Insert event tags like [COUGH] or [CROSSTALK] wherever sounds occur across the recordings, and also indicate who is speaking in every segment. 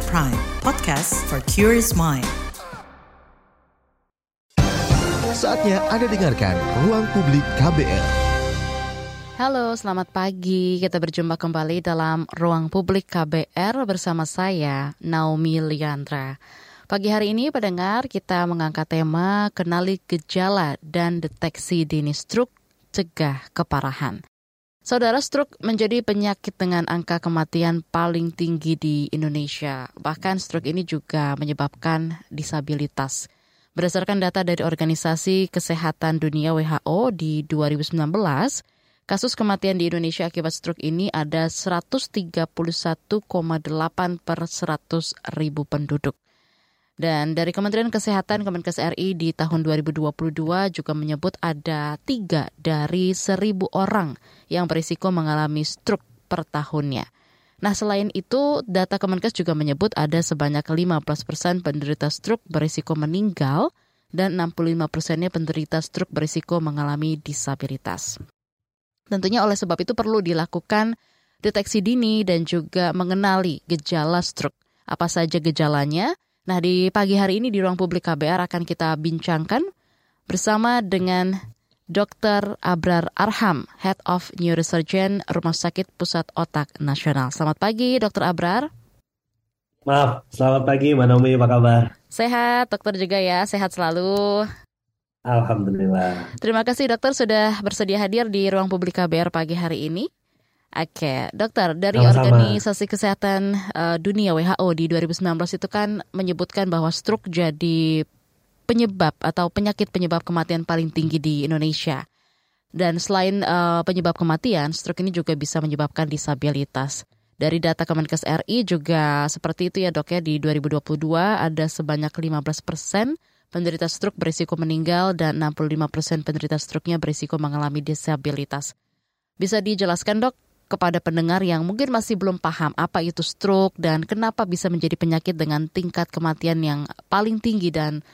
Speaker 1: KBR Prime, podcast for curious mind.
Speaker 2: Saatnya Anda dengarkan Ruang Publik KBR.
Speaker 3: Halo, selamat pagi. Kita berjumpa kembali dalam Ruang Publik KBR bersama saya, Naomi Liandra. Pagi hari ini, pendengar, kita mengangkat tema kenali gejala dan deteksi dini stroke, cegah keparahan. Saudara, stroke menjadi penyakit dengan angka kematian paling tinggi di Indonesia. Bahkan stroke ini juga menyebabkan disabilitas. Berdasarkan data dari Organisasi Kesehatan Dunia WHO di 2019, kasus kematian di Indonesia akibat stroke ini ada 131,8 per 100 ribu penduduk. Dan dari Kementerian Kesehatan Kemenkes RI di tahun 2022 juga menyebut ada tiga dari seribu orang yang berisiko mengalami stroke per tahunnya. Nah, selain itu, data Kemenkes juga menyebut ada sebanyak 15 persen penderita stroke berisiko meninggal dan 65 persennya penderita stroke berisiko mengalami disabilitas. Tentunya oleh sebab itu perlu dilakukan deteksi dini dan juga mengenali gejala stroke. Apa saja gejalanya? Nah, di pagi hari ini di ruang publik KBR akan kita bincangkan bersama dengan Dr. Abrar Arham, Head of Neurosurgeon Rumah Sakit Pusat Otak Nasional. Selamat pagi, Dr. Abrar.
Speaker 4: Maaf, selamat pagi Mbak Naomi, apa kabar?
Speaker 3: Sehat, dokter juga ya, sehat selalu.
Speaker 4: Alhamdulillah.
Speaker 3: Terima kasih dokter sudah bersedia hadir di ruang publik KBR pagi hari ini. Oke, dokter, dari
Speaker 4: Sama-sama.
Speaker 3: Organisasi Kesehatan uh, Dunia WHO di 2019 itu kan menyebutkan bahwa stroke jadi penyebab atau penyakit penyebab kematian paling tinggi di Indonesia. Dan selain uh, penyebab kematian, stroke ini juga bisa menyebabkan disabilitas. Dari data Kemenkes RI juga seperti itu ya dok ya, di 2022 ada sebanyak 15 persen penderita stroke berisiko meninggal dan 65 persen penderita stroke-nya berisiko mengalami disabilitas. Bisa dijelaskan dok kepada pendengar yang mungkin masih belum paham apa itu stroke dan kenapa bisa menjadi penyakit dengan tingkat kematian yang paling tinggi dan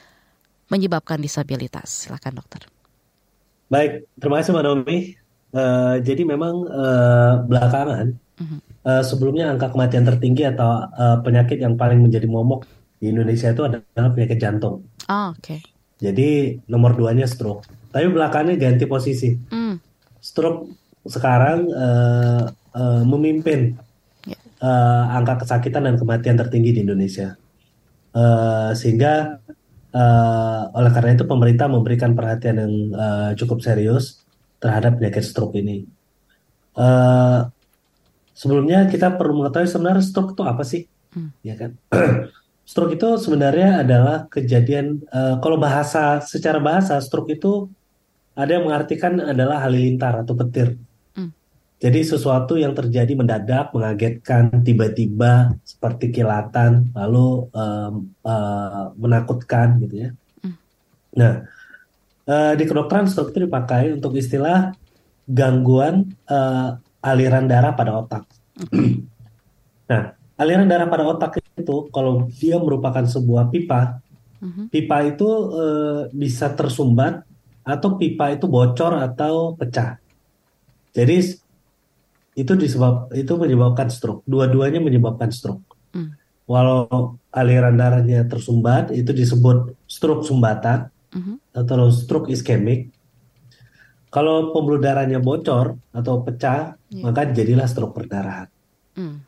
Speaker 3: menyebabkan disabilitas. Silakan dokter.
Speaker 4: Baik, terima kasih Mbak Naomi. Eh, jadi memang eh, belakangan eh, sebelumnya angka kematian tertinggi atau eh, penyakit yang paling menjadi momok di Indonesia itu adalah penyakit jantung.
Speaker 3: Oh, Oke.
Speaker 4: Jadi nomor duanya stroke. Tapi belakangan ganti posisi.
Speaker 3: Hmm.
Speaker 4: Stroke sekarang eh, eh, memimpin eh, angka kesakitan dan kematian tertinggi di Indonesia. Eh, sehingga eh, oleh karena itu pemerintah memberikan perhatian yang eh, cukup serius terhadap penyakit stroke ini. Eh, sebelumnya kita perlu mengetahui sebenarnya stroke itu apa sih?
Speaker 3: Hmm.
Speaker 4: Ya kan? [CLEARS THROAT] Stroke itu sebenarnya adalah kejadian eh, kalau bahasa secara bahasa stroke itu ada yang mengartikan adalah halilintar atau petir. Jadi sesuatu yang terjadi mendadak, mengagetkan, tiba-tiba seperti kilatan, lalu em, eh, menakutkan gitu ya.
Speaker 3: Hmm.
Speaker 4: Nah, eh, di kedokteran stroke itu dipakai untuk istilah gangguan eh, aliran darah pada otak. [CLEARS THROAT] Nah, aliran darah pada otak itu kalau dia merupakan sebuah pipa,
Speaker 3: Mhm.
Speaker 4: pipa itu eh, bisa tersumbat atau pipa itu bocor atau pecah. Jadi itu disebab itu menyebabkan stroke. Dua-duanya menyebabkan stroke.
Speaker 3: Hmm.
Speaker 4: Walau aliran darahnya tersumbat itu disebut stroke sumbatan
Speaker 3: Mhm.
Speaker 4: atau stroke iskemik. Kalau pembuluh darahnya bocor atau pecah,
Speaker 3: Iya.
Speaker 4: maka jadilah stroke perdarahan.
Speaker 3: Hmm.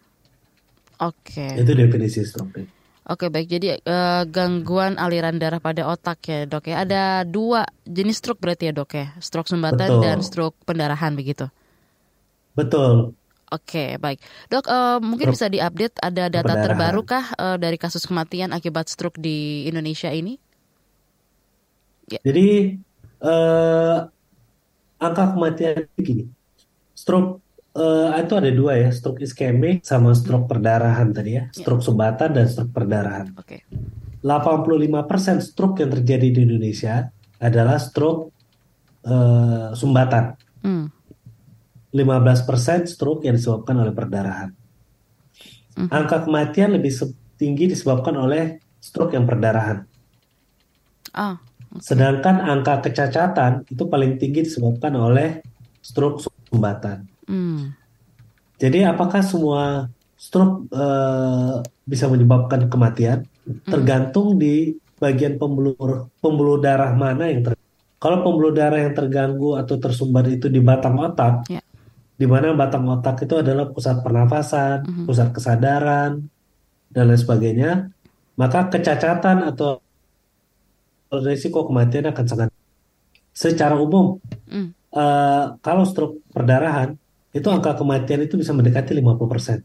Speaker 3: Oke.
Speaker 4: Itu definisi stroke.
Speaker 3: Oke baik. Jadi eh, gangguan aliran darah pada otak ya dok ya. Ada dua jenis stroke berarti ya dok ya. Stroke sumbatan
Speaker 4: Betul.
Speaker 3: dan stroke pendarahan begitu.
Speaker 4: Betul.
Speaker 3: Oke, baik. Dok, eh, mungkin bisa diupdate ada data
Speaker 4: perdarahan.
Speaker 3: terbaru kah eh, dari kasus kematian akibat stroke di Indonesia ini?
Speaker 4: Jadi eh, angka kematian begini. Stroke eh, itu ada dua ya, stroke iskemik sama stroke perdarahan tadi ya, stroke sumbatan dan stroke perdarahan.
Speaker 3: Oke.
Speaker 4: 85% stroke yang terjadi di Indonesia adalah stroke eh, sumbatan.
Speaker 3: Hmm.
Speaker 4: 15% stroke yang disebabkan oleh perdarahan.
Speaker 3: Mhm.
Speaker 4: Angka kematian lebih tinggi disebabkan oleh stroke yang perdarahan.
Speaker 3: Ah,
Speaker 4: Sedangkan angka kecacatan itu paling tinggi disebabkan oleh stroke sumbatan.
Speaker 3: hmm.
Speaker 4: Jadi apakah semua stroke eh, bisa menyebabkan kematian tergantung di bagian pembuluh pembuluh darah mana yang ter kalau pembuluh darah yang terganggu atau tersumbat itu di batang otak,
Speaker 3: Ya.
Speaker 4: Di mana batang otak itu adalah pusat pernafasan,
Speaker 3: Mhm.
Speaker 4: pusat kesadaran, dan lain sebagainya, maka kecacatan atau risiko kematian akan sangat. Secara umum,
Speaker 3: Mm.
Speaker 4: eh, kalau stroke perdarahan, itu angka kematian itu bisa mendekati 50%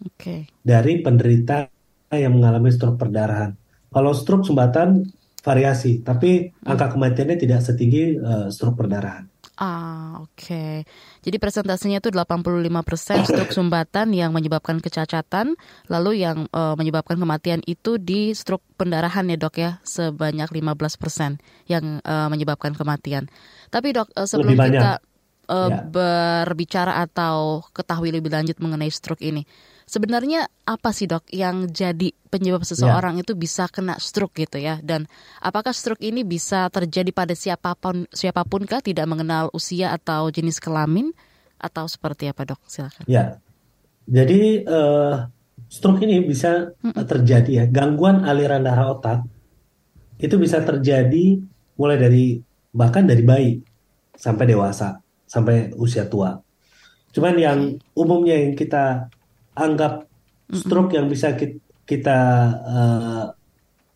Speaker 3: Oke.
Speaker 4: dari penderita yang mengalami stroke perdarahan. Kalau stroke sumbatan variasi, tapi angka kematiannya tidak setinggi eh, stroke perdarahan.
Speaker 3: Ah, oke. Jadi presentasinya itu 85% stroke sumbatan yang menyebabkan kecacatan, lalu yang eh, menyebabkan kematian itu di stroke pendarahan ya dok ya, sebanyak 15% yang eh, menyebabkan kematian. Tapi dok, eh, sebelum kita eh,
Speaker 4: Ya.
Speaker 3: berbicara atau ketahui lebih lanjut mengenai stroke ini, sebenarnya apa sih dok yang jadi penyebab seseorang itu bisa kena stroke gitu ya? Dan apakah stroke ini bisa terjadi pada siapa pun siapa pun kah tidak mengenal usia atau jenis kelamin atau seperti apa dok? Silakan.
Speaker 4: Ya, jadi eh, stroke ini bisa terjadi ya, gangguan aliran darah otak itu bisa terjadi mulai dari bahkan dari bayi sampai dewasa, sampai usia tua. Cuman yang umumnya yang kita anggap stroke yang bisa ki- kita eh,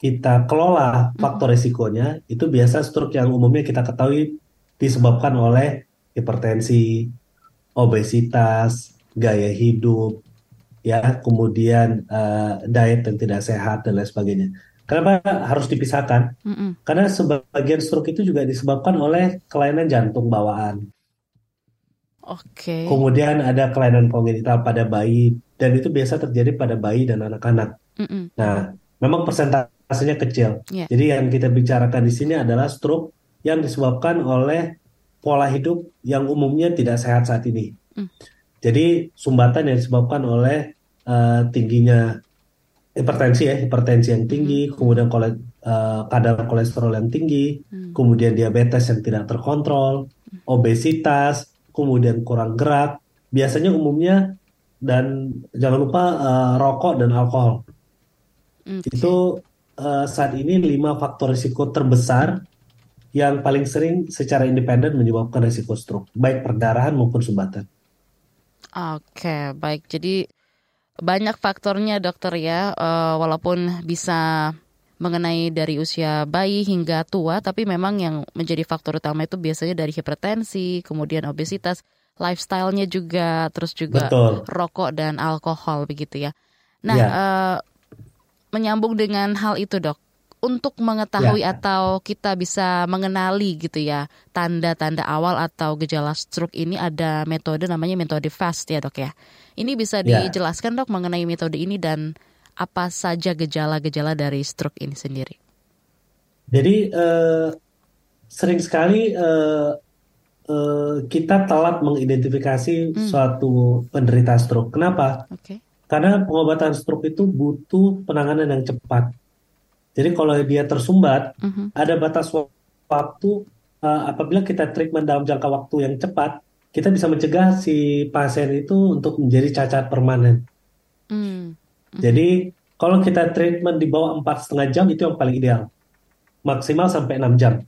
Speaker 4: kita kelola faktor resikonya itu biasa stroke yang umumnya kita ketahui disebabkan oleh hipertensi, obesitas, gaya hidup, ya, kemudian eh, diet yang tidak sehat dan lain sebagainya. Kenapa harus dipisahkan?
Speaker 3: Mm-mm.
Speaker 4: Karena sebagian stroke itu juga disebabkan oleh kelainan jantung bawaan.
Speaker 3: Oke.
Speaker 4: Kemudian ada kelainan kongenital pada bayi dan itu biasa terjadi pada bayi dan anak-anak.
Speaker 3: Mm-mm.
Speaker 4: Nah, memang persentasenya kecil.
Speaker 3: Ya.
Speaker 4: Jadi yang kita bicarakan di sini adalah stroke yang disebabkan oleh pola hidup yang umumnya tidak sehat saat ini.
Speaker 3: Mm.
Speaker 4: Jadi sumbatan yang disebabkan oleh eh, tingginya hipertensi ya, hipertensi yang tinggi, kemudian kole- eh, kadar kolesterol yang tinggi,
Speaker 3: Hmm.
Speaker 4: kemudian diabetes yang tidak terkontrol, obesitas, kemudian kurang gerak. Biasanya umumnya dan jangan lupa eh, rokok dan alkohol.
Speaker 3: Oke.
Speaker 4: Itu eh, saat ini lima faktor risiko terbesar yang paling sering secara independen menyebabkan risiko stroke, baik perdarahan maupun sumbatan.
Speaker 3: Oke, baik. Jadi banyak faktornya dokter ya, eh, walaupun bisa mengenai dari usia bayi hingga tua, tapi memang yang menjadi faktor utama itu biasanya dari hipertensi, kemudian obesitas, lifestyle-nya juga, terus juga
Speaker 4: Betul.
Speaker 3: rokok dan alkohol begitu ya. Nah,
Speaker 4: Ya.
Speaker 3: eh, menyambung dengan hal itu dok, untuk mengetahui
Speaker 4: Ya.
Speaker 3: atau kita bisa mengenali gitu ya tanda-tanda awal atau gejala stroke ini ada metode namanya metode FAST ya dok ya. Ini bisa
Speaker 4: Ya.
Speaker 3: dijelaskan dok mengenai metode ini dan apa saja gejala-gejala dari stroke ini sendiri.
Speaker 4: Jadi eh, sering sekali eh, eh, kita telat mengidentifikasi suatu penderita stroke. Kenapa?
Speaker 3: Oke.
Speaker 4: Karena pengobatan stroke itu butuh penanganan yang cepat. Jadi kalau dia tersumbat,
Speaker 3: Mhm.
Speaker 4: ada batas wa- waktu eh, apabila kita treatment dalam jangka waktu yang cepat, kita bisa mencegah si pasien itu untuk menjadi cacat permanen.
Speaker 3: Hmm.
Speaker 4: Jadi kalau kita treatment di bawah empat setengah jam itu yang paling ideal, maksimal sampai 6 jam.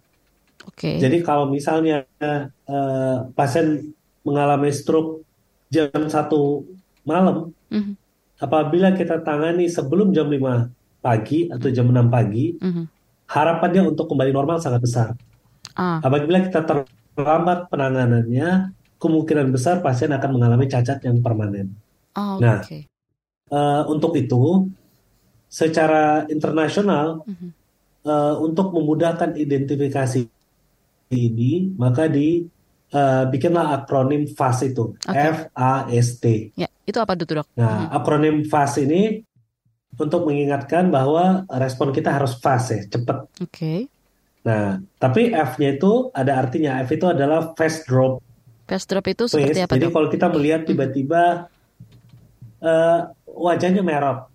Speaker 3: Oke.
Speaker 4: Jadi kalau misalnya eh, pasien mengalami stroke jam satu malam,
Speaker 3: Mhm.
Speaker 4: apabila kita tangani sebelum jam 5 pagi atau jam 6 pagi,
Speaker 3: Mhm.
Speaker 4: harapannya untuk kembali normal sangat besar.
Speaker 3: Ah.
Speaker 4: Apabila kita terlambat penanganannya, kemungkinan besar pasien akan mengalami cacat yang permanen.
Speaker 3: Oh,
Speaker 4: Nah. Eh, untuk itu, secara internasional,
Speaker 3: Mhm.
Speaker 4: eh, untuk memudahkan identifikasi ini, maka di eh, bikinlah akronim FAST itu,
Speaker 3: Oke.
Speaker 4: F-A-S-T.
Speaker 3: Ya, itu apa tuh dok?
Speaker 4: Nah, akronim FAST ini untuk mengingatkan bahwa respon kita harus fast ya, cepat.
Speaker 3: Oke.
Speaker 4: Nah, tapi F-nya itu ada artinya. F itu adalah fast drop
Speaker 3: Fast drop itu seperti apa
Speaker 4: Jadi
Speaker 3: dok?
Speaker 4: kalau kita melihat tiba-tiba eh, wajahnya merot,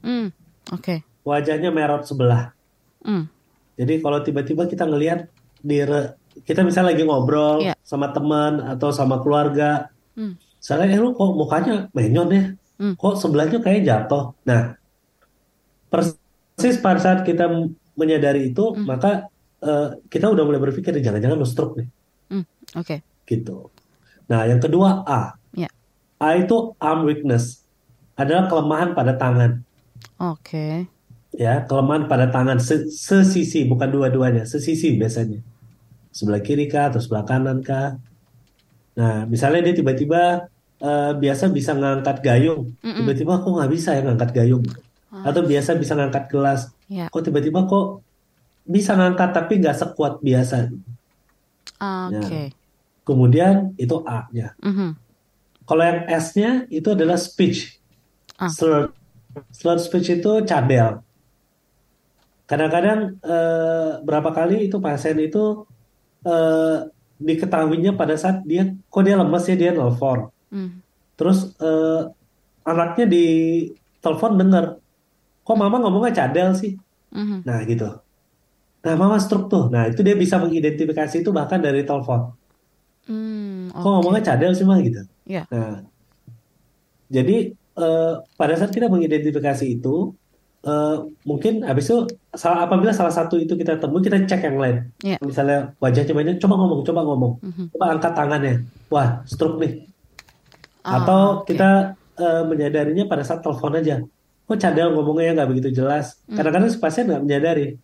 Speaker 3: Hmm. Oke.
Speaker 4: wajahnya merot sebelah.
Speaker 3: Hmm.
Speaker 4: Jadi kalau tiba-tiba kita ngelihat di re- kita misalnya lagi ngobrol
Speaker 3: Iya.
Speaker 4: sama teman atau sama keluarga,
Speaker 3: Hmm.
Speaker 4: misalnya eh lu kok mukanya menyon ya,
Speaker 3: Hmm.
Speaker 4: kok sebelahnya kayak jatuh. Nah, persis pada saat kita menyadari itu,
Speaker 3: Hmm.
Speaker 4: maka eh, kita udah mulai berpikir jangan-jangan lo stroke nih,
Speaker 3: Hmm. Oke.
Speaker 4: gitu. Nah, yang kedua A.
Speaker 3: Ya.
Speaker 4: A itu arm weakness, adalah kelemahan pada tangan.
Speaker 3: Oke.
Speaker 4: Ya, kelemahan pada tangan se- sesisi, bukan dua-duanya, sesisi biasanya. Sebelah kiri kah atau sebelah kanan kah? Nah, misalnya dia tiba-tiba eh, biasa bisa ngangkat gayung,
Speaker 3: Mm-mm.
Speaker 4: tiba-tiba kok nggak bisa ya ngangkat gayung? Atau biasa bisa ngangkat gelas,
Speaker 3: Ya.
Speaker 4: kok tiba-tiba kok bisa ngangkat tapi nggak sekuat biasa.
Speaker 3: Oke.
Speaker 4: Kemudian itu A-nya.
Speaker 3: Mhm.
Speaker 4: Kalau yang S-nya itu adalah speech.
Speaker 3: Ah.
Speaker 4: Slurred, slurred speech itu cadel. Kadang-kadang eh, berapa kali itu pasien itu eh, diketahuinya pada saat dia kok dia lemes ya dia nelfon.
Speaker 3: Hmm.
Speaker 4: Terus eh, anaknya di telepon denger, kok mama ngomongnya cadel sih?
Speaker 3: Mhm.
Speaker 4: Nah gitu. Nah mama stroke tuh. Nah itu dia bisa mengidentifikasi itu bahkan dari telepon.
Speaker 3: Hmm,
Speaker 4: Kok
Speaker 3: oke.
Speaker 4: ngomongnya cadel sih mah gitu.
Speaker 3: Ya.
Speaker 4: Nah, jadi eh, pada saat kita mengidentifikasi itu, eh, mungkin habis itu salah apabila salah satu itu kita temui, kita cek yang lain.
Speaker 3: Iya.
Speaker 4: Misalnya wajahnya banyak, coba ngomong, coba ngomong,
Speaker 3: Mhm.
Speaker 4: coba angkat tangannya. Wah, stroke nih.
Speaker 3: Ah,
Speaker 4: Atau
Speaker 3: oke.
Speaker 4: kita eh, menyadarinya pada saat telepon aja. Kok cadel ngomongnya nggak begitu jelas. Kadang-kadang si pasien nggak menyadari.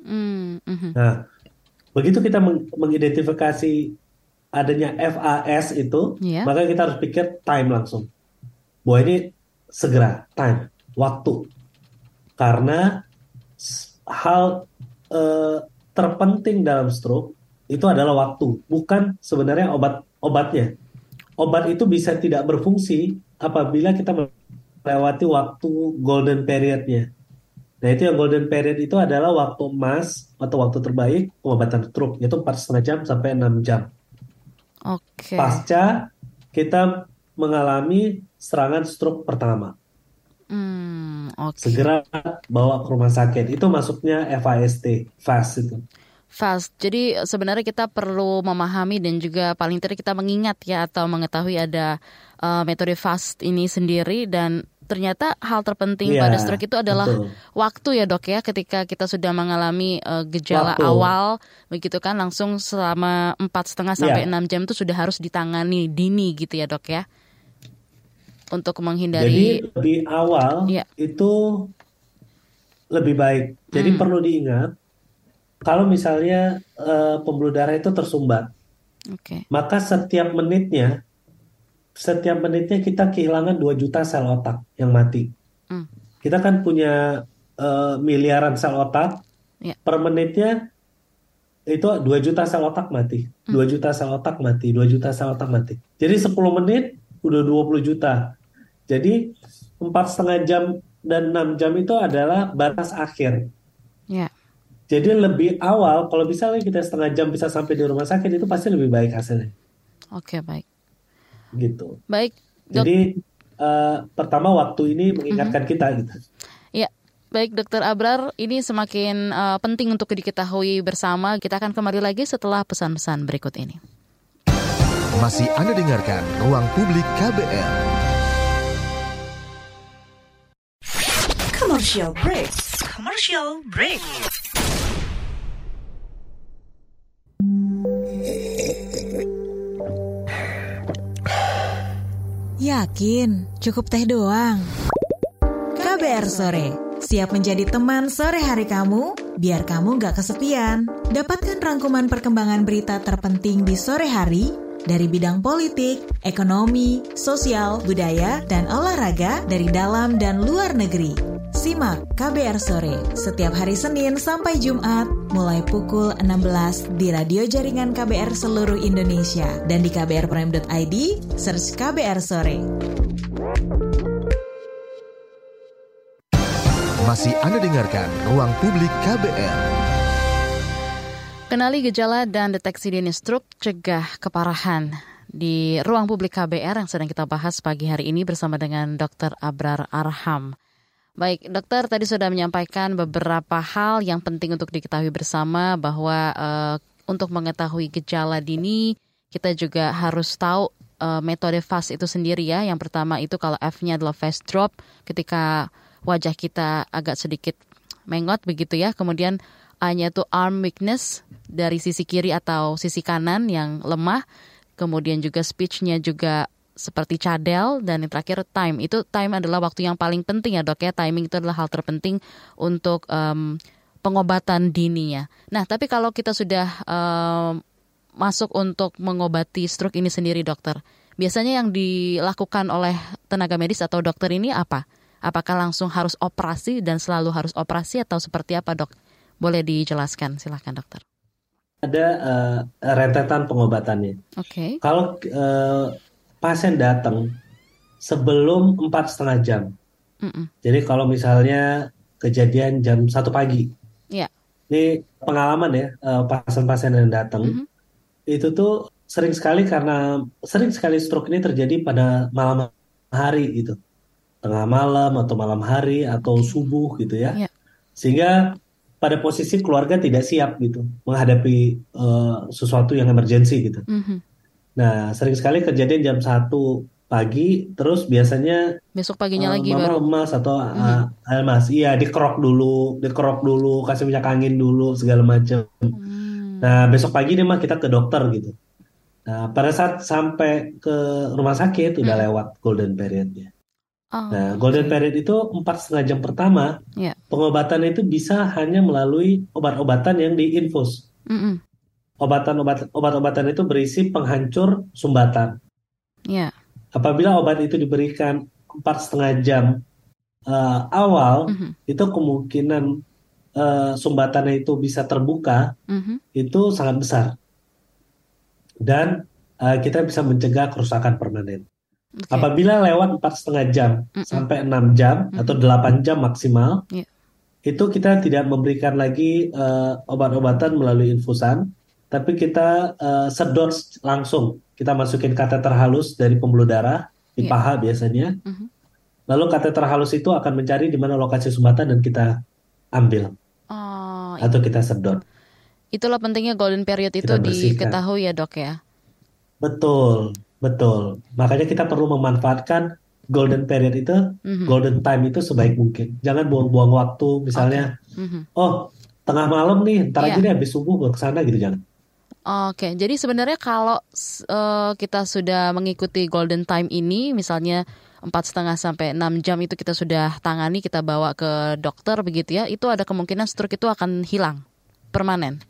Speaker 3: Hmm, mhm.
Speaker 4: Nah, begitu kita meng- mengidentifikasi adanya FAS itu,
Speaker 3: Iya.
Speaker 4: maka kita harus pikir time langsung. Bahwa ini segera, time, waktu. Karena hal eh, terpenting dalam stroke itu adalah waktu, bukan sebenarnya obat-obatnya. Obat itu bisa tidak berfungsi apabila kita melewati waktu golden period-nya. Nah, itu yang golden period itu adalah waktu emas atau waktu terbaik pengobatan stroke, yaitu 4,5 jam sampai 6 jam.
Speaker 3: Oke.
Speaker 4: Pasca kita mengalami serangan stroke pertama.
Speaker 3: Hmm, oke.
Speaker 4: Segera bawa ke rumah sakit. Itu masuknya FAST, fast itu.
Speaker 3: Fast. Jadi sebenarnya kita perlu memahami dan juga paling tidak kita mengingat ya atau mengetahui ada uh, metode fast ini sendiri dan ternyata hal terpenting
Speaker 4: Iya,
Speaker 3: pada stroke itu adalah
Speaker 4: betul.
Speaker 3: waktu ya dok ya ketika kita sudah mengalami uh, gejala
Speaker 4: Waktu.
Speaker 3: awal begitu kan langsung selama empat setengah sampai
Speaker 4: Iya.
Speaker 3: enam jam itu sudah harus ditangani dini gitu ya dok ya untuk
Speaker 4: Jadi
Speaker 3: menghindari
Speaker 4: lebih awal
Speaker 3: Iya.
Speaker 4: itu lebih baik. Jadi
Speaker 3: Hmm.
Speaker 4: perlu diingat kalau misalnya eh, pembuluh darah itu tersumbat,
Speaker 3: oke
Speaker 4: maka setiap menitnya setiap menitnya kita kehilangan 2 juta sel otak yang mati.
Speaker 3: Hmm.
Speaker 4: Kita kan punya eh, miliaran sel otak,
Speaker 3: Iya.
Speaker 4: per menitnya itu 2 juta sel otak mati, 2 juta sel otak mati, 2 juta sel otak mati. Jadi 10 menit udah 20 juta. Jadi empat setengah jam dan 6 jam itu adalah batas akhir.
Speaker 3: ya
Speaker 4: Jadi lebih awal, kalau misalnya kita setengah jam bisa sampai di rumah sakit itu pasti lebih baik hasilnya,
Speaker 3: oke baik
Speaker 4: gitu.
Speaker 3: baik dok
Speaker 4: Jadi eh, pertama waktu ini mengingatkan kita gitu.
Speaker 3: Ya, baik Dokter Abrar, ini semakin uh, penting untuk diketahui bersama. Kita akan kembali lagi setelah pesan-pesan berikut ini.
Speaker 2: Masih Anda dengarkan Ruang Publik KBR.
Speaker 1: Commercial break. Commercial break.
Speaker 5: Yakin, cukup teh doang. KBR Sore, siap menjadi teman sore hari kamu, biar kamu gak kesepian. Dapatkan rangkuman perkembangan berita terpenting di sore hari dari bidang politik, ekonomi, sosial, budaya, dan olahraga dari dalam dan luar negeri. Simak KBR Sore setiap hari Senin sampai Jumat mulai pukul 16 di radio jaringan KBR seluruh Indonesia dan di kbrprime.id search KBR Sore.
Speaker 2: Masih Anda dengarkan Ruang Publik KBR.
Speaker 3: Kenali gejala dan deteksi dini stroke, cegah keparahan. Di ruang publik KBR yang sedang kita bahas pagi hari ini bersama dengan Dr. Abrar Arham. Baik, dokter tadi sudah menyampaikan beberapa hal yang penting untuk diketahui bersama bahwa eh, untuk mengetahui gejala dini kita juga harus tahu uh, metode fast itu sendiri ya. Yang pertama itu kalau F-nya adalah fast drop ketika wajah kita agak sedikit mengot begitu ya. Kemudian A-nya itu arm weakness dari sisi kiri atau sisi kanan yang lemah. Kemudian juga speech-nya juga seperti cadel dan yang terakhir time itu time adalah waktu yang paling penting ya dok ya timing itu adalah hal terpenting untuk um, pengobatan dini ya. Nah tapi kalau kita sudah um, masuk untuk mengobati stroke ini sendiri dokter, biasanya yang dilakukan oleh tenaga medis atau dokter ini apa? Apakah langsung harus operasi dan selalu harus operasi atau seperti apa dok? Boleh dijelaskan silahkan dokter.
Speaker 4: Ada uh, rentetan pengobatannya.
Speaker 3: Oke. Okay.
Speaker 4: Kalau uh, pasien datang sebelum empat setengah jam. Mm -mm. Jadi kalau misalnya kejadian jam satu pagi,
Speaker 3: yeah.
Speaker 4: ini pengalaman ya eh, pasien-pasien yang datang mm -hmm. itu tuh sering sekali karena sering sekali stroke ini terjadi pada malam hari gitu, tengah malam atau malam hari atau subuh gitu ya, yeah. sehingga pada posisi keluarga tidak siap gitu menghadapi uh, sesuatu yang emergensi gitu. Mm -hmm. Nah, sering sekali kejadian jam satu pagi, terus biasanya
Speaker 3: besok paginya uh, lagi
Speaker 4: mama
Speaker 3: baru
Speaker 4: lemas atau mm -hmm. uh, lemas. Iya, dikerok dulu, dikerok dulu, kasih minyak angin dulu, segala macam. Hmm. Nah, besok pagi nih mah kita ke dokter gitu. Nah, pada saat sampai ke rumah sakit udah hmm. lewat golden periodnya. Oh, nah, golden period itu empat setengah jam pertama, yeah. pengobatan itu bisa hanya melalui obat-obatan yang diinfus. Mm -mm obatan-obat obat-obatan itu berisi penghancur sumbatan.
Speaker 3: Yeah.
Speaker 4: Apabila obat itu diberikan empat setengah jam uh, awal, mm -hmm. itu kemungkinan uh, sumbatannya itu bisa terbuka mm -hmm. itu sangat besar, dan uh, kita bisa mencegah kerusakan permanen. Okay. Apabila lewat empat setengah jam mm -hmm. sampai enam jam mm -hmm. atau delapan jam maksimal, yeah. itu kita tidak memberikan lagi uh, obat-obatan melalui infusan, tapi kita uh, sedot langsung. Kita masukin kateter halus dari pembuluh darah di yeah. paha biasanya. Mm -hmm. Lalu kateter halus itu akan mencari di mana lokasi sumbatan dan kita ambil oh, atau kita sedot.
Speaker 3: Itulah pentingnya golden period itu diketahui ya dok ya.
Speaker 4: Betul, betul. Makanya kita perlu memanfaatkan golden period itu, mm-hmm. golden time itu sebaik mungkin. Jangan buang-buang waktu, misalnya, okay. mm-hmm. oh tengah malam nih, ntar yeah. aja deh habis subuh ke sana gitu jangan.
Speaker 3: Oke, jadi sebenarnya kalau uh, kita sudah mengikuti golden time ini, misalnya empat setengah sampai enam jam itu kita sudah tangani, kita bawa ke dokter begitu ya, itu ada kemungkinan stroke itu akan hilang permanen.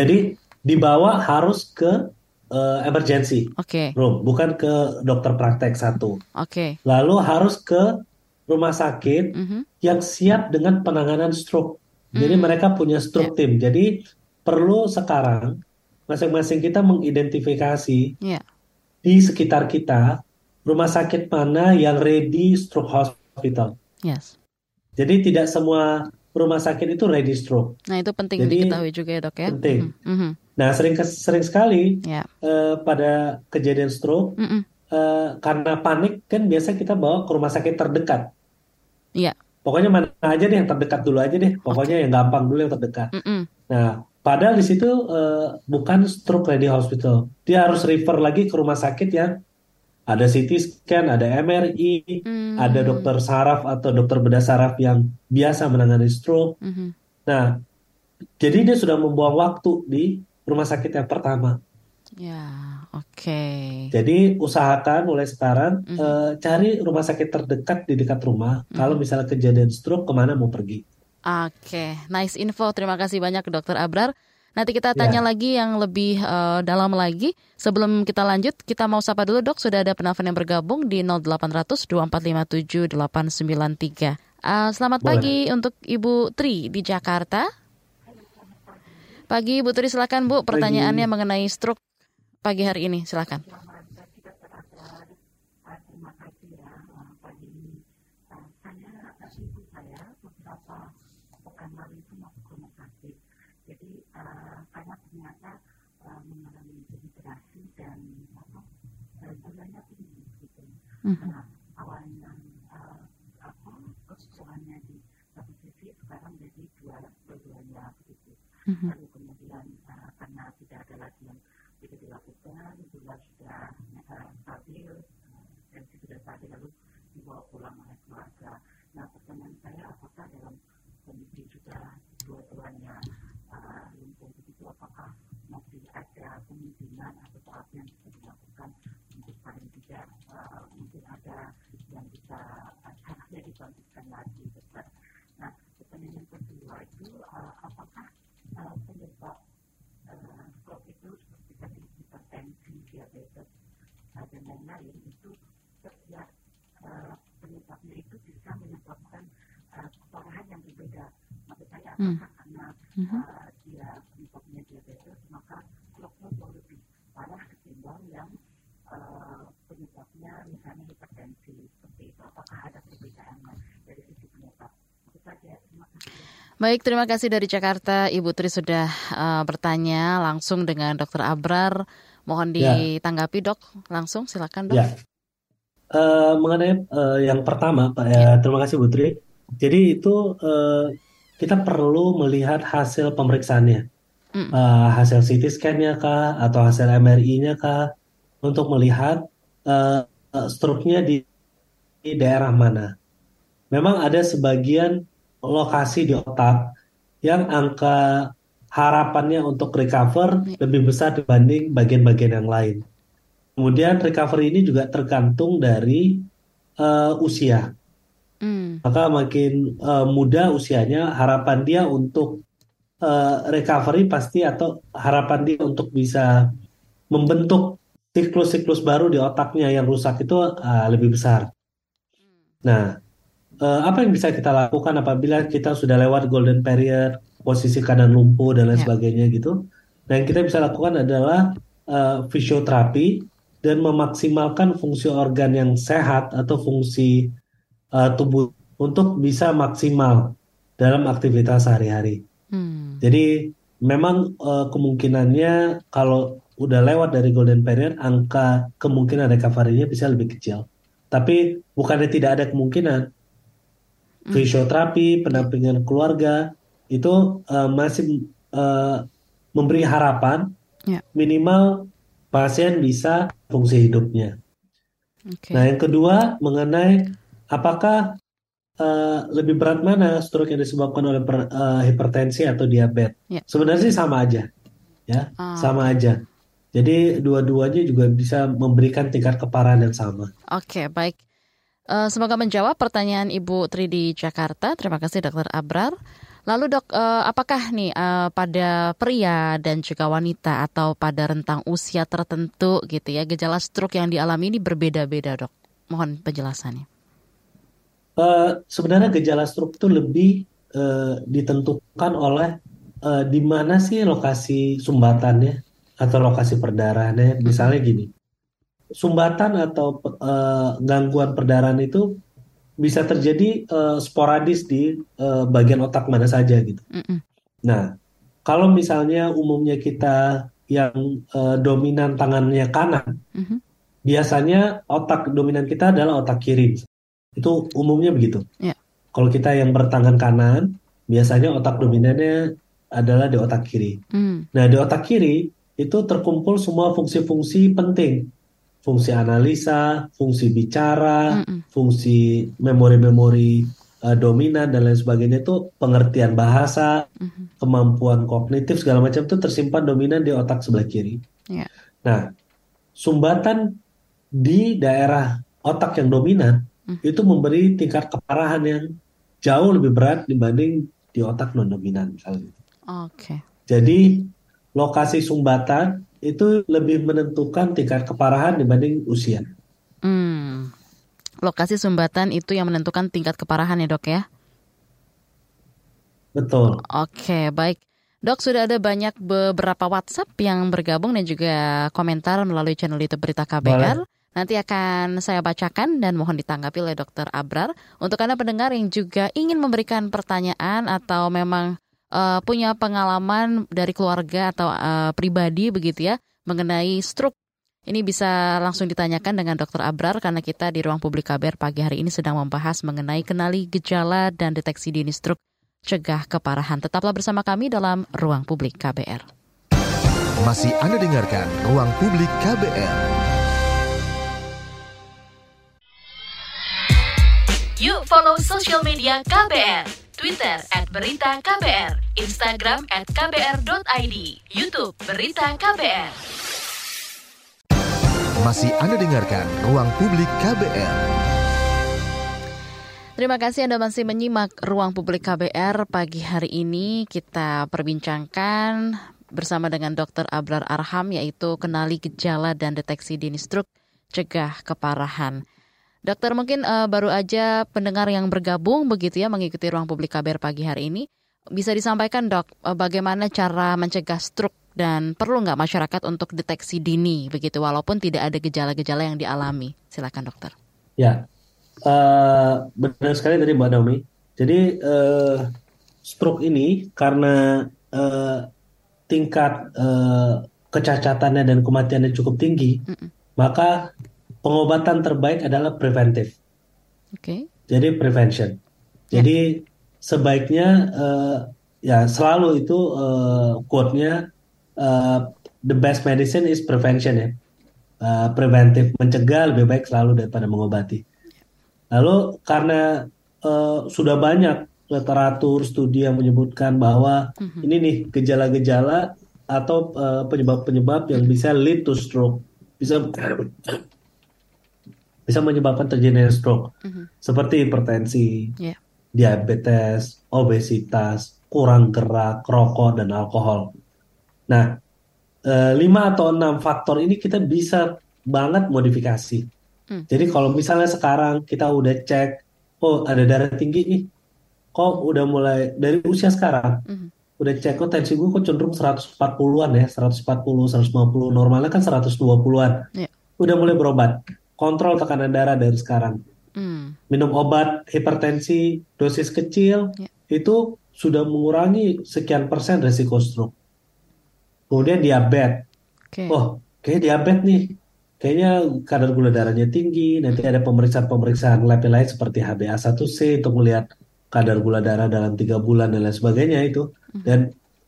Speaker 4: Jadi dibawa harus ke uh, emergency
Speaker 3: okay.
Speaker 4: room, bukan ke dokter praktek satu.
Speaker 3: Oke. Okay.
Speaker 4: Lalu harus ke rumah sakit mm -hmm. yang siap dengan penanganan stroke. Jadi mm. mereka punya stroke yeah. team. Jadi perlu sekarang masing-masing kita mengidentifikasi yeah. di sekitar kita rumah sakit mana yang ready stroke hospital.
Speaker 3: Yes.
Speaker 4: Jadi tidak semua rumah sakit itu ready stroke.
Speaker 3: Nah itu penting Jadi, diketahui juga ya dok ya.
Speaker 4: Penting. Mm -hmm. Nah sering sering sekali yeah. uh, pada kejadian stroke mm -hmm. uh, karena panik kan biasa kita bawa ke rumah sakit terdekat.
Speaker 3: Iya. Yeah.
Speaker 4: Pokoknya mana aja deh yang terdekat dulu aja deh. Pokoknya okay. yang gampang dulu yang terdekat. Mm -hmm. Nah Padahal di situ uh, bukan stroke ready hospital. Dia harus refer lagi ke rumah sakit yang ada CT scan, ada MRI, hmm. ada dokter saraf atau dokter bedah saraf yang biasa menangani stroke. Hmm. Nah, jadi dia sudah membuang waktu di rumah sakit yang pertama.
Speaker 3: Ya, oke. Okay.
Speaker 4: Jadi usahakan mulai sekarang mm -hmm. uh, cari rumah sakit terdekat di dekat rumah. Mm -hmm. Kalau misalnya kejadian stroke, ke mana mau pergi?
Speaker 3: Oke, nice info. Terima kasih banyak Dokter Abrar. Nanti kita tanya ya. lagi yang lebih uh, dalam lagi. Sebelum kita lanjut, kita mau sapa dulu dok. Sudah ada penelpon yang bergabung di 0800 2457 893. Uh, selamat Boleh. pagi untuk Ibu Tri di Jakarta. Pagi Ibu Tri silakan Bu. Pertanyaannya pagi. mengenai stroke pagi hari ini silakan.
Speaker 6: mm-hmm. awalnya uh, apa kesusahannya di satu sisi sekarang jadi dua dua-duanya begitu mm-hmm. lalu kemudian uh, karena tidak ada lagi yang bisa dilakukan gula sudah uh,
Speaker 3: Hmm.
Speaker 6: karena
Speaker 3: Mhm.
Speaker 6: uh, dia penyebabnya diabetes maka stroke-nya jauh lebih parah ketimbang yang uh, penyebabnya misalnya hipertensi seperti itu apakah ada perbedaannya dari sisi penyebab itu saja terima kasih
Speaker 3: Baik, terima kasih dari Jakarta. Ibu Tri sudah uh, bertanya langsung dengan Dokter Abrar. Mohon
Speaker 4: Ya.
Speaker 3: ditanggapi dok, langsung silakan dok.
Speaker 4: Ya, Eh, mengenai eh, yang pertama, Pak ya, terima kasih Putri. Jadi itu eh, kita perlu melihat hasil pemeriksaannya,
Speaker 3: Mm.
Speaker 4: Eh, hasil CT scan-nya kah, atau hasil MRI-nya kah, untuk melihat eh, eh, stroke-nya di, di daerah mana. Memang ada sebagian lokasi di otak yang angka harapannya untuk recover
Speaker 3: Ya.
Speaker 4: lebih besar dibanding bagian-bagian yang lain. Kemudian recovery ini juga tergantung dari eh, usia.
Speaker 3: Hmm,
Speaker 4: Maka makin eh, muda usianya, harapan dia untuk eh, recovery pasti atau harapan dia untuk bisa membentuk siklus-siklus baru di otaknya yang rusak itu eh, lebih besar. Nah, eh, apa yang bisa kita lakukan apabila kita sudah lewat golden period, posisi kanan lumpuh dan lain
Speaker 3: Ya.
Speaker 4: sebagainya gitu? Nah, yang kita bisa lakukan adalah eh, fisioterapi dan memaksimalkan fungsi organ yang sehat atau fungsi eh, tubuh untuk bisa maksimal dalam aktivitas sehari-hari.
Speaker 3: hmm,
Speaker 4: Jadi memang eh, kemungkinannya kalau udah lewat dari golden period, angka kemungkinan recovery-nya bisa lebih kecil. Tapi bukannya tidak ada kemungkinan,
Speaker 3: Hmm.
Speaker 4: fisioterapi, pendampingan keluarga itu eh, masih eh, memberi harapan
Speaker 3: Ya.
Speaker 4: minimal pasien bisa fungsi hidupnya.
Speaker 3: oke.
Speaker 4: Nah, yang kedua mengenai apakah eh, lebih berat mana stroke yang disebabkan oleh per- eh, hipertensi atau diabetes?
Speaker 3: Ya.
Speaker 4: Sebenarnya sih sama aja, ya,
Speaker 3: Ah,
Speaker 4: sama aja. Jadi dua-duanya juga bisa memberikan tingkat keparahan yang sama.
Speaker 3: Oke, baik. Eh, semoga menjawab pertanyaan Ibu Tri di Jakarta. Terima kasih Dokter Abrar. Lalu dok, eh, apakah nih eh, pada pria dan juga wanita atau pada rentang usia tertentu gitu ya, gejala stroke yang dialami ini berbeda-beda dok? Mohon penjelasannya.
Speaker 4: Eh, sebenarnya gejala stroke itu lebih eh, ditentukan oleh eh, di mana sih lokasi sumbatannya atau lokasi perdarahannya. Misalnya gini, sumbatan atau eh, gangguan perdarahan itu bisa terjadi eh, sporadis di eh, bagian otak mana saja gitu.
Speaker 3: Mm-mm.
Speaker 4: Nah, kalau misalnya umumnya kita yang eh, dominan tangannya kanan,
Speaker 3: Mhm.
Speaker 4: biasanya otak dominan kita adalah otak kiri. Itu umumnya begitu.
Speaker 3: Ya.
Speaker 4: Kalau kita yang bertangan kanan, biasanya otak dominannya adalah di otak kiri.
Speaker 3: Hmm,
Speaker 4: Nah, di otak kiri itu terkumpul semua fungsi-fungsi penting. Fungsi analisa, fungsi bicara,
Speaker 3: mm-mm.
Speaker 4: fungsi memori-memori eh, dominan dan lain sebagainya itu pengertian bahasa,
Speaker 3: Mhm.
Speaker 4: kemampuan kognitif segala macam itu tersimpan dominan di otak sebelah kiri.
Speaker 3: Ya.
Speaker 4: Nah, sumbatan di daerah otak yang dominan
Speaker 3: Hmm.
Speaker 4: itu memberi tingkat keparahan yang jauh lebih berat dibanding di otak non dominan misalnya.
Speaker 3: Oke.
Speaker 4: Jadi lokasi sumbatan itu lebih menentukan tingkat keparahan dibanding usia.
Speaker 3: Hmm. Lokasi sumbatan itu yang menentukan tingkat keparahan ya dok ya?
Speaker 4: Betul.
Speaker 3: Oke, baik. Dok, sudah ada banyak beberapa WhatsApp yang bergabung dan juga komentar melalui channel YouTube Berita KBR. Nanti akan saya bacakan dan mohon ditanggapi oleh Dokter Abrar. Untuk Anda pendengar yang juga ingin memberikan pertanyaan atau memang eh, punya pengalaman dari keluarga atau eh, pribadi begitu ya mengenai stroke. Ini bisa langsung ditanyakan dengan Dokter Abrar karena kita di ruang publik KBR pagi hari ini sedang membahas mengenai kenali gejala dan deteksi dini stroke cegah keparahan. Tetaplah bersama kami dalam Ruang Publik KBR.
Speaker 2: Masih Anda dengarkan Ruang Publik KBR.
Speaker 1: Yuk follow sosial media KBR. Twitter at Berita KBR, Instagram at KBR.id, Youtube Berita KBR.
Speaker 2: Masih Anda dengarkan Ruang Publik KBR.
Speaker 3: Terima kasih Anda masih menyimak Ruang Publik KBR pagi hari ini. Kita perbincangkan bersama dengan Dr. Abrar Arham yaitu kenali gejala dan deteksi dini stroke, cegah keparahan. Dokter mungkin eh, baru aja pendengar yang bergabung begitu ya mengikuti Ruang Publik KBR pagi hari ini. bisa disampaikan dok, eh, bagaimana cara mencegah stroke dan perlu nggak masyarakat untuk deteksi dini begitu walaupun tidak ada gejala-gejala yang dialami? Silakan dokter.
Speaker 4: Ya, uh, benar sekali tadi Mbak Naomi. Jadi uh, stroke ini karena uh, tingkat uh, kecacatannya dan kematiannya cukup tinggi, mm -mm. maka pengobatan terbaik adalah preventif.
Speaker 3: Oke. Okay.
Speaker 4: Jadi prevention. Ya. Jadi sebaiknya uh, ya selalu itu uh, quote-nya uh, the best medicine is prevention ya. Uh, preventif mencegah lebih baik selalu daripada mengobati. Lalu karena uh, sudah banyak literatur studi yang menyebutkan bahwa mm-hmm. ini nih gejala-gejala atau penyebab-penyebab uh, yang bisa lead to stroke bisa bisa menyebabkan terjadinya stroke mm-hmm. seperti hipertensi, yeah diabetes, obesitas, kurang gerak, rokok, dan alkohol. Nah, eh, lima atau enam faktor ini kita bisa banget modifikasi. Hmm. Jadi kalau misalnya sekarang kita udah cek, oh ada darah tinggi nih, kok udah mulai dari usia sekarang, hmm. udah cek kok tensi gue kok cenderung 140-an ya, 140, 150, normalnya kan 120-an. Yeah. Udah mulai berobat, kontrol tekanan darah dari sekarang Hmm. Minum obat hipertensi dosis kecil yeah. itu sudah mengurangi sekian persen resiko stroke. Kemudian diabetes. Okay. Oh, kayak diabetes nih. Kayaknya kadar gula darahnya tinggi. Nanti ada pemeriksaan-pemeriksaan lab lain seperti HbA1c untuk melihat kadar gula darah dalam tiga bulan dan lain sebagainya itu. Hmm. Dan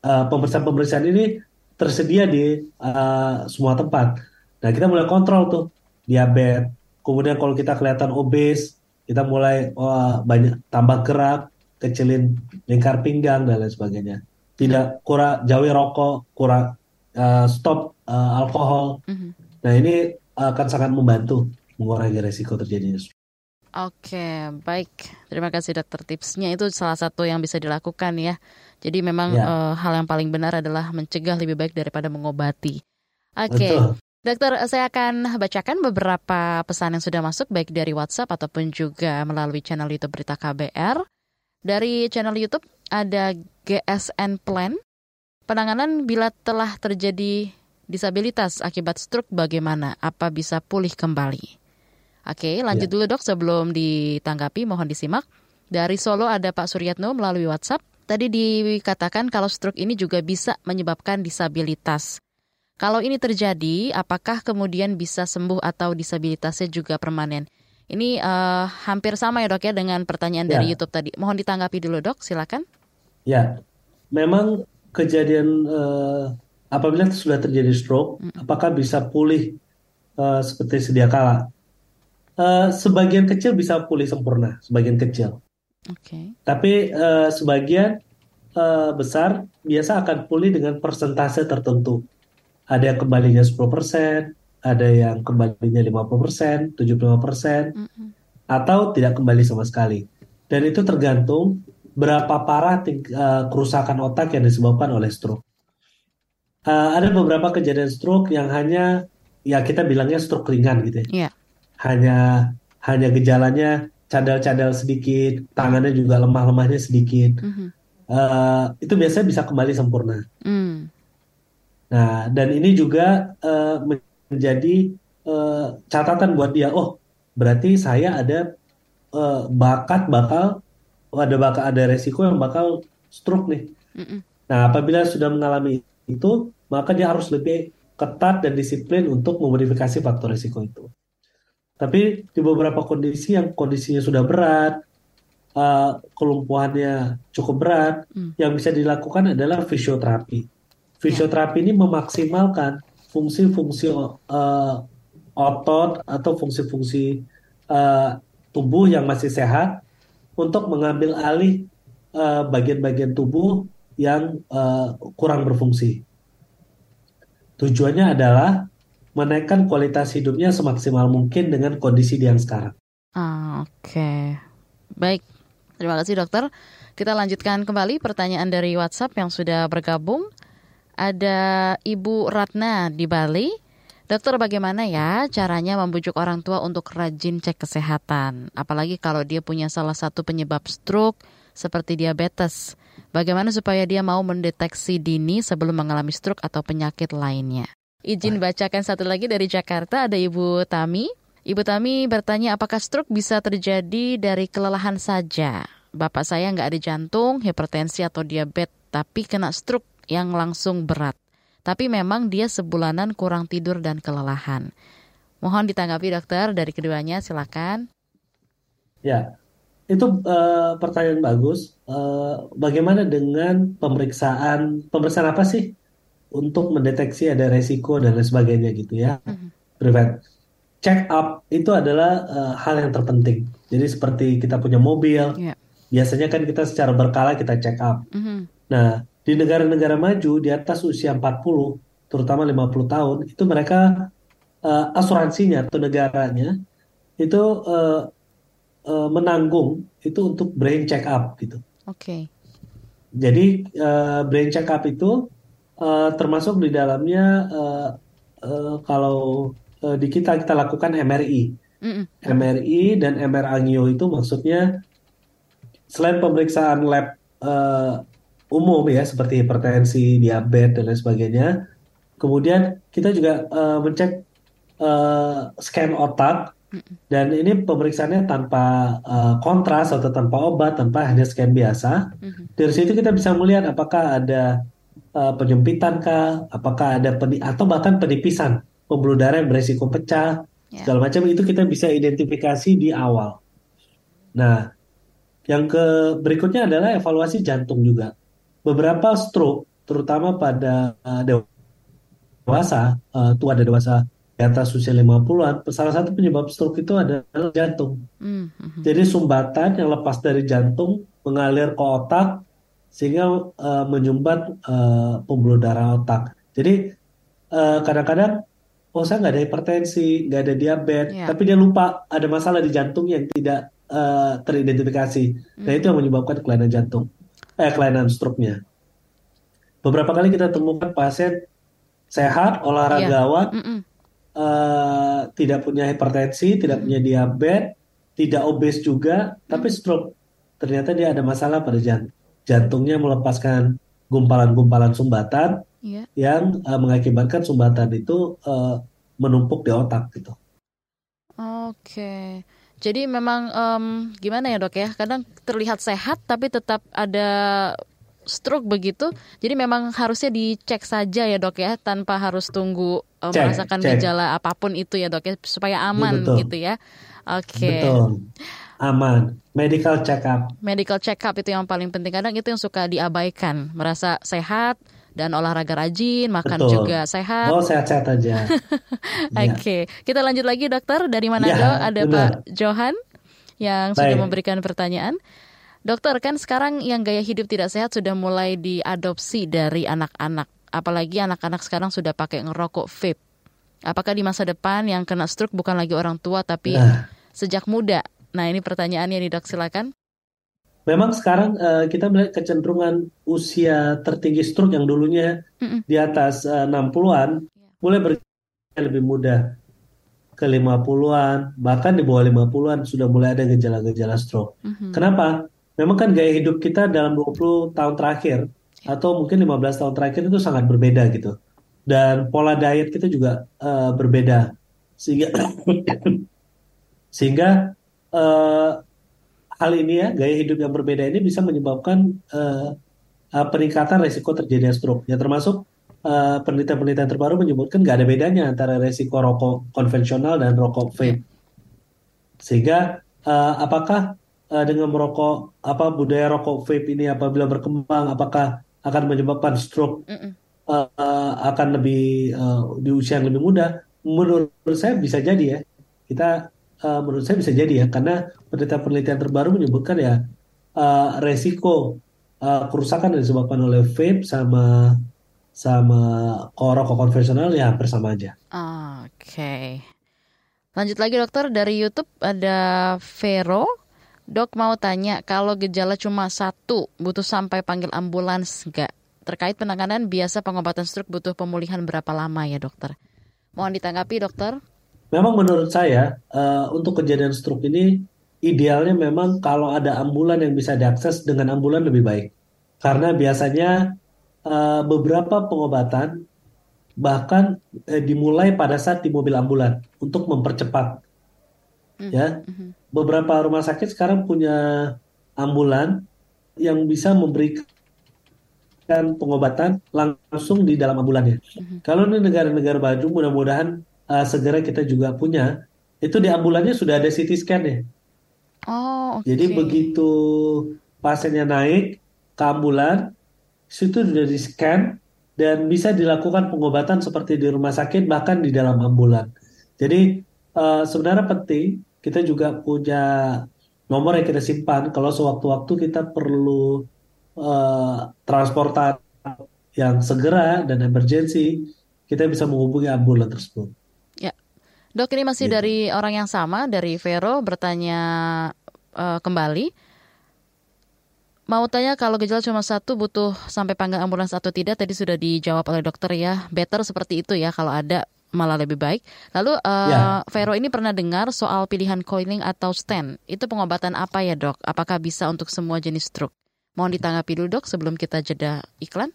Speaker 4: uh, pemeriksaan-pemeriksaan ini tersedia di uh, semua tempat. Nah, kita mulai kontrol tuh diabetes, Kemudian kalau kita kelihatan obes, kita mulai oh, banyak tambah gerak, kecilin lingkar pinggang dan lain sebagainya. Tidak kurang jauhi rokok, kurang uh, stop uh, alkohol. Mm-hmm. Nah ini akan sangat membantu mengurangi resiko terjadinya
Speaker 3: Oke, baik. Terima kasih dokter tipsnya. Itu salah satu yang bisa dilakukan ya. Jadi memang ya. uh, hal yang paling benar adalah mencegah lebih baik daripada mengobati. Oke. Dokter, saya akan bacakan beberapa pesan yang sudah masuk baik dari WhatsApp ataupun juga melalui channel YouTube Berita KBR. Dari channel YouTube ada GSN Plan. Penanganan bila telah terjadi disabilitas akibat stroke bagaimana? Apa bisa pulih kembali? Oke, lanjut ya. dulu dok sebelum ditanggapi mohon disimak. Dari Solo ada Pak Suryatno melalui WhatsApp. Tadi dikatakan kalau stroke ini juga bisa menyebabkan disabilitas. Kalau ini terjadi, apakah kemudian bisa sembuh atau disabilitasnya juga permanen? Ini uh, hampir sama ya dok ya dengan pertanyaan ya. dari YouTube tadi. Mohon ditanggapi dulu dok, silakan.
Speaker 4: Ya, memang kejadian uh, apabila sudah terjadi stroke, hmm. apakah bisa pulih uh, seperti sedia kala? Uh, sebagian kecil bisa pulih sempurna, sebagian kecil.
Speaker 3: Okay.
Speaker 4: Tapi uh, sebagian uh, besar biasa akan pulih dengan persentase tertentu ada yang kembalinya 10%, ada yang kembalinya 50%, 75%, mm -hmm. atau tidak kembali sama sekali. Dan itu tergantung berapa parah uh, kerusakan otak yang disebabkan oleh stroke. Uh, ada beberapa kejadian stroke yang hanya ya kita bilangnya stroke ringan gitu
Speaker 3: ya. Yeah.
Speaker 4: Hanya hanya gejalanya cadel-cadel sedikit, tangannya juga lemah-lemahnya sedikit. Mm -hmm. uh, itu biasanya bisa kembali sempurna.
Speaker 3: Mm.
Speaker 4: Nah, dan ini juga uh, menjadi uh, catatan buat dia. Oh, berarti saya ada uh, bakat bakal ada bakal ada resiko yang bakal stroke nih. Mm -mm. Nah, apabila sudah mengalami itu, maka dia harus lebih ketat dan disiplin untuk memodifikasi faktor resiko itu. Tapi di beberapa kondisi yang kondisinya sudah berat, uh, kelumpuhannya cukup berat, mm. yang bisa dilakukan adalah fisioterapi Fisioterapi ini memaksimalkan fungsi-fungsi uh, otot atau fungsi-fungsi uh, tubuh yang masih sehat untuk mengambil alih bagian bagian-bagian tubuh yang uh, kurang berfungsi. Tujuannya adalah menaikkan kualitas hidupnya semaksimal mungkin dengan kondisi dia yang sekarang.
Speaker 3: Ah, Oke, okay. baik. Terima kasih dokter. Kita lanjutkan kembali pertanyaan dari WhatsApp yang sudah bergabung ada Ibu Ratna di Bali. Dokter bagaimana ya caranya membujuk orang tua untuk rajin cek kesehatan? Apalagi kalau dia punya salah satu penyebab stroke seperti diabetes. Bagaimana supaya dia mau mendeteksi dini sebelum mengalami stroke atau penyakit lainnya? Izin bacakan satu lagi dari Jakarta, ada Ibu Tami. Ibu Tami bertanya apakah stroke bisa terjadi dari kelelahan saja? Bapak saya nggak ada jantung, hipertensi atau diabetes, tapi kena stroke yang langsung berat. Tapi memang dia sebulanan kurang tidur dan kelelahan. Mohon ditanggapi dokter dari keduanya, silakan.
Speaker 4: Ya, itu uh, pertanyaan bagus. Uh, bagaimana dengan pemeriksaan pemeriksaan apa sih untuk mendeteksi ada resiko dan lain sebagainya gitu ya? Mm-hmm. Prevent. Check up itu adalah uh, hal yang terpenting. Jadi seperti kita punya mobil, yeah. biasanya kan kita secara berkala kita check up. Mm-hmm. Nah, di negara-negara maju di atas usia 40, terutama 50 tahun, itu mereka uh, asuransinya atau negaranya itu uh, uh, menanggung itu untuk brain check up gitu.
Speaker 3: Oke. Okay.
Speaker 4: Jadi uh, brain check up itu uh, termasuk di dalamnya uh, uh, kalau uh, di kita kita lakukan MRI. Mm -mm. MRI dan MR angio itu maksudnya selain pemeriksaan lab uh, umum ya seperti hipertensi, diabetes dan lain sebagainya, kemudian kita juga uh, mencek uh, scan otak dan ini pemeriksaannya tanpa uh, kontras atau tanpa obat, tanpa hanya scan biasa. Mm-hmm. Dari situ kita bisa melihat apakah ada uh, penyempitan kah, apakah ada peni atau bahkan penipisan pembuluh darah yang beresiko pecah, yeah. segala macam itu kita bisa identifikasi di awal. Nah, yang ke berikutnya adalah evaluasi jantung juga. Beberapa stroke, terutama pada uh, dewasa, uh, tua dan dewasa di atas usia 50-an, salah satu penyebab stroke itu adalah jantung. Mm -hmm. Jadi sumbatan yang lepas dari jantung mengalir ke otak sehingga uh, menyumbat uh, pembuluh darah otak. Jadi kadang kadang-kadang oh saya nggak ada hipertensi, nggak ada diabetes, yeah. tapi dia lupa ada masalah di jantung yang tidak uh, teridentifikasi. Mm. Nah itu yang menyebabkan kelainan jantung, eh kelainan stroke-nya. Beberapa kali kita temukan pasien sehat, olahragawan, yeah. mm -mm uh, tidak punya hipertensi, tidak punya diabetes, tidak obes juga, tapi stroke. Ternyata dia ada masalah pada jantung. Jantungnya melepaskan gumpalan-gumpalan sumbatan yeah. yang uh, mengakibatkan sumbatan itu uh, menumpuk di otak gitu.
Speaker 3: Oke. Jadi memang um, gimana ya dok ya? Kadang terlihat sehat tapi tetap ada stroke begitu. Jadi memang harusnya dicek saja ya dok ya, tanpa harus tunggu uh, cek, merasakan cek. gejala apa pun itu ya dok ya, supaya aman Betul. gitu ya. Oke. Okay.
Speaker 4: Betul. Aman. Medical check up.
Speaker 3: Medical check up itu yang paling penting. Kadang itu yang suka diabaikan, merasa sehat dan olahraga rajin, makan Betul. juga sehat.
Speaker 4: Oh sehat-sehat aja. [LAUGHS]
Speaker 3: Oke, okay. ya. kita lanjut lagi dokter dari mana ya, ada benar. Pak Johan yang Baik. sudah memberikan pertanyaan. Dokter, kan sekarang yang gaya hidup tidak sehat sudah mulai diadopsi dari anak-anak. Apalagi anak-anak sekarang sudah pakai ngerokok vape. Apakah di masa depan yang kena stroke bukan lagi orang tua tapi nah. sejak muda? Nah ini pertanyaannya nih dok, silakan.
Speaker 4: Memang sekarang uh, kita melihat kecenderungan usia tertinggi stroke yang dulunya mm -mm. di atas uh, 60-an yeah. mulai berjalan lebih mudah ke 50-an, bahkan di bawah 50-an sudah mulai ada gejala-gejala stroke. Mm -hmm. Kenapa? memang kan gaya hidup kita dalam 20 tahun terakhir atau mungkin 15 tahun terakhir itu sangat berbeda gitu. Dan pola diet kita juga uh, berbeda. Sehingga [COUGHS] sehingga uh, hal ini ya, gaya hidup yang berbeda ini bisa menyebabkan uh, uh, peningkatan resiko terjadinya stroke. Ya termasuk uh, penelitian-penelitian terbaru menyebutkan nggak ada bedanya antara resiko rokok konvensional dan rokok vape. Sehingga uh, apakah uh, dengan merokok apa budaya rokok vape ini apabila berkembang apakah akan menyebabkan stroke uh, uh, akan lebih uh, di usia yang lebih muda menurut saya bisa jadi ya kita uh, menurut saya bisa jadi ya karena penelitian-penelitian terbaru menyebutkan ya uh, resiko uh, kerusakan yang disebabkan oleh vape sama sama rokok konvensional ya hampir sama aja.
Speaker 3: Oke. Okay. Lanjut lagi dokter dari YouTube ada Vero Dok mau tanya, kalau gejala cuma satu, butuh sampai panggil ambulans nggak? Terkait penanganan, biasa pengobatan stroke butuh pemulihan berapa lama ya dokter? Mohon ditanggapi dokter.
Speaker 4: Memang menurut saya, uh, untuk kejadian stroke ini idealnya memang kalau ada ambulan yang bisa diakses dengan ambulan lebih baik. Karena biasanya uh, beberapa pengobatan bahkan eh, dimulai pada saat di mobil ambulan untuk mempercepat. Mm-hmm. Ya, beberapa rumah sakit sekarang punya ambulan yang bisa memberikan pengobatan langsung di dalam ambulannya. Mm-hmm. Kalau ini negara-negara maju, mudah-mudahan uh, segera kita juga punya. Itu di ambulannya sudah ada CT scan ya.
Speaker 3: Oh, okay.
Speaker 4: Jadi begitu pasiennya naik ke ambulan, situ sudah di scan dan bisa dilakukan pengobatan seperti di rumah sakit bahkan di dalam ambulan. Jadi uh, sebenarnya penting kita juga punya nomor yang kita simpan kalau sewaktu-waktu kita perlu uh, transportasi yang segera dan emergency, kita bisa menghubungi ambulan tersebut.
Speaker 3: Ya, dok ini masih gitu. dari orang yang sama dari Vero bertanya uh, kembali Mau tanya kalau gejala cuma satu butuh sampai panggil ambulans atau tidak tadi sudah dijawab oleh dokter ya. Better seperti itu ya kalau ada malah lebih baik. Lalu uh, ya. Vero ini pernah dengar soal pilihan coiling atau stent. Itu pengobatan apa ya dok? Apakah bisa untuk semua jenis stroke? Mohon ditanggapi dulu dok sebelum kita jeda iklan.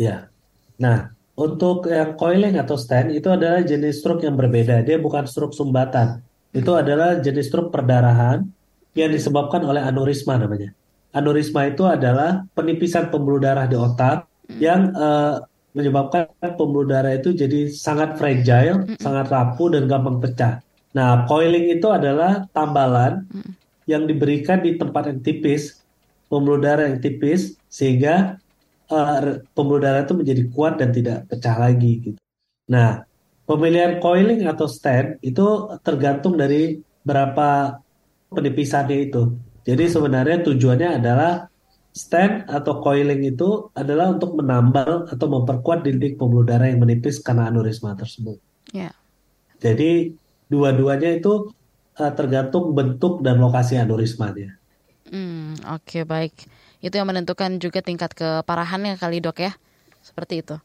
Speaker 4: Ya. Nah, untuk yang coiling atau stent itu adalah jenis stroke yang berbeda. Dia bukan stroke sumbatan. Itu adalah jenis stroke perdarahan yang disebabkan oleh aneurisma namanya. Aneurisma itu adalah penipisan pembuluh darah di otak hmm. yang uh, menyebabkan pembuluh darah itu jadi sangat fragile, mm sangat rapuh dan gampang pecah. Nah, coiling itu adalah tambalan mm yang diberikan di tempat yang tipis, pembuluh darah yang tipis, sehingga uh, pembuluh darah itu menjadi kuat dan tidak pecah lagi. Gitu. Nah, pemilihan coiling atau stent itu tergantung dari berapa penipisannya itu. Jadi sebenarnya tujuannya adalah stent atau coiling itu adalah untuk menambal atau memperkuat dinding pembuluh darah yang menipis karena aneurisma tersebut.
Speaker 3: Yeah.
Speaker 4: Jadi dua-duanya itu uh, tergantung bentuk dan lokasi aneurismanya.
Speaker 3: Hmm, Oke okay, baik. Itu yang menentukan juga tingkat keparahannya kali dok ya, seperti itu.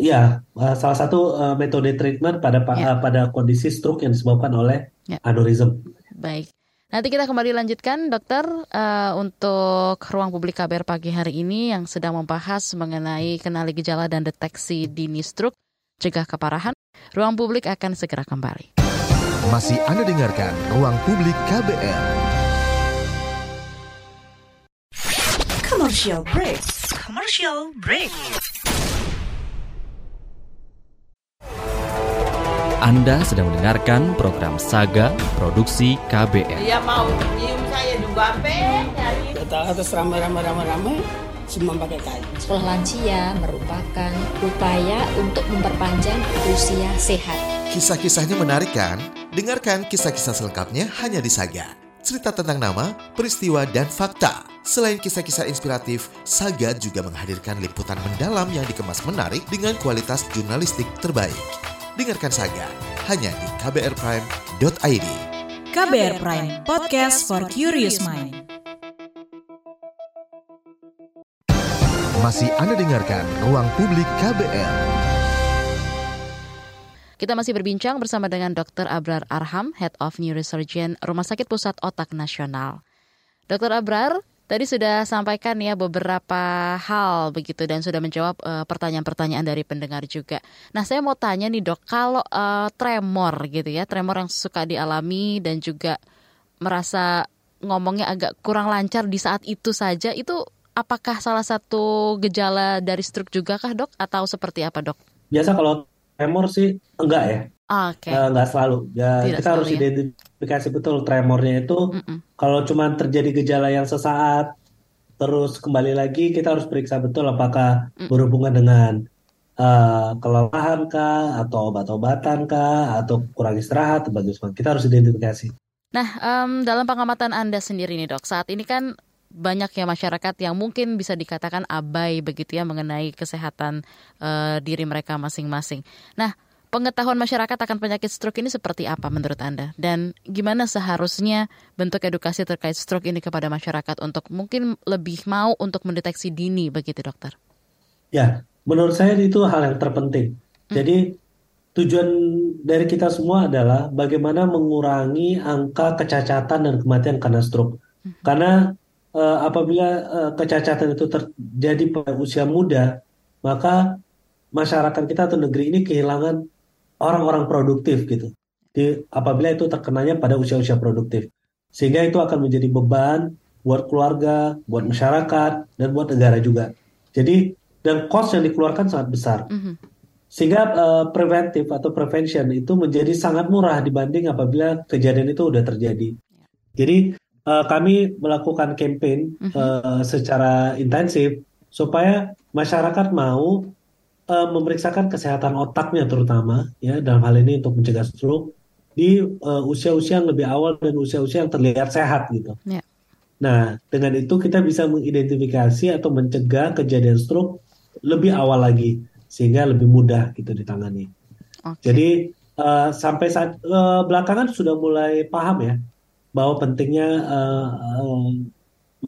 Speaker 4: Iya, uh, salah satu uh, metode treatment pada yeah. uh, pada kondisi stroke yang disebabkan oleh yeah. aneurism.
Speaker 3: Baik. Nanti kita kembali lanjutkan dokter uh, untuk ruang publik KBR pagi hari ini yang sedang membahas mengenai kenali gejala dan deteksi dini stroke, cegah keparahan. Ruang publik akan segera kembali.
Speaker 2: Masih Anda dengarkan Ruang Publik KBR.
Speaker 7: Commercial break. Commercial break.
Speaker 8: Anda sedang mendengarkan program Saga Produksi KBR.
Speaker 9: Dia mau nyium saya juga nyari.
Speaker 10: Kita harus ramai-ramai-ramai-ramai semua pakai kain.
Speaker 11: Sekolah lansia merupakan upaya untuk memperpanjang usia sehat.
Speaker 2: Kisah-kisahnya menarik kan? Dengarkan kisah-kisah selengkapnya hanya di Saga. Cerita tentang nama, peristiwa, dan fakta. Selain kisah-kisah inspiratif, Saga juga menghadirkan liputan mendalam yang dikemas menarik dengan kualitas jurnalistik terbaik. Dengarkan Saga hanya di kbrprime.id.
Speaker 5: KBR Prime, podcast for curious mind.
Speaker 2: Masih Anda dengarkan Ruang Publik KBR.
Speaker 3: Kita masih berbincang bersama dengan Dr. Abrar Arham, Head of Neurosurgeon Rumah Sakit Pusat Otak Nasional. Dr. Abrar, Tadi sudah sampaikan ya beberapa hal begitu dan sudah menjawab pertanyaan pertanyaan-pertanyaan dari pendengar juga. Nah, saya mau tanya nih dok, kalau uh, tremor gitu ya, tremor yang suka dialami dan juga merasa ngomongnya agak kurang lancar di saat itu saja, itu apakah salah satu gejala dari stroke juga kah dok atau seperti apa dok?
Speaker 4: Biasa kalau tremor sih enggak ya.
Speaker 3: Oke. Okay.
Speaker 4: Uh, enggak selalu. Ya, Tidak kita harus ya. identifikasi betul tremornya itu. Mm -mm. Kalau cuma terjadi gejala yang sesaat, terus kembali lagi kita harus periksa betul apakah mm. berhubungan dengan uh, kelelahan kah, atau obat-obatan kah, atau kurang istirahat, bagaimana. Kita harus identifikasi.
Speaker 3: Nah, um, dalam pengamatan Anda sendiri nih dok, saat ini kan banyak ya masyarakat yang mungkin bisa dikatakan abai begitu ya mengenai kesehatan uh, diri mereka masing-masing. Nah, pengetahuan masyarakat akan penyakit stroke ini seperti apa menurut Anda? Dan gimana seharusnya bentuk edukasi terkait stroke ini kepada masyarakat untuk mungkin lebih mau untuk mendeteksi dini begitu dokter?
Speaker 4: Ya, menurut saya itu hal yang terpenting. Hmm. Jadi tujuan dari kita semua adalah bagaimana mengurangi angka kecacatan dan kematian karena stroke. Karena uh, apabila uh, kecacatan itu terjadi pada usia muda, maka masyarakat kita atau negeri ini kehilangan orang-orang produktif gitu. Di, apabila itu terkenanya pada usia-usia produktif. Sehingga itu akan menjadi beban buat keluarga, buat masyarakat, dan buat negara juga. Jadi, dan cost yang dikeluarkan sangat besar. Mm -hmm. Sehingga uh, preventif atau prevention itu menjadi sangat murah dibanding apabila kejadian itu sudah terjadi. Jadi uh, kami melakukan campaign uh, secara intensif supaya masyarakat mau uh, memeriksakan kesehatan otaknya terutama ya dalam hal ini untuk mencegah stroke di usia-usia uh, yang lebih awal dan usia-usia yang terlihat sehat gitu. Yeah. Nah dengan itu kita bisa mengidentifikasi atau mencegah kejadian stroke lebih awal lagi sehingga lebih mudah gitu ditangani. Okay. Jadi uh, sampai saat uh, belakangan sudah mulai paham ya bahwa pentingnya uh,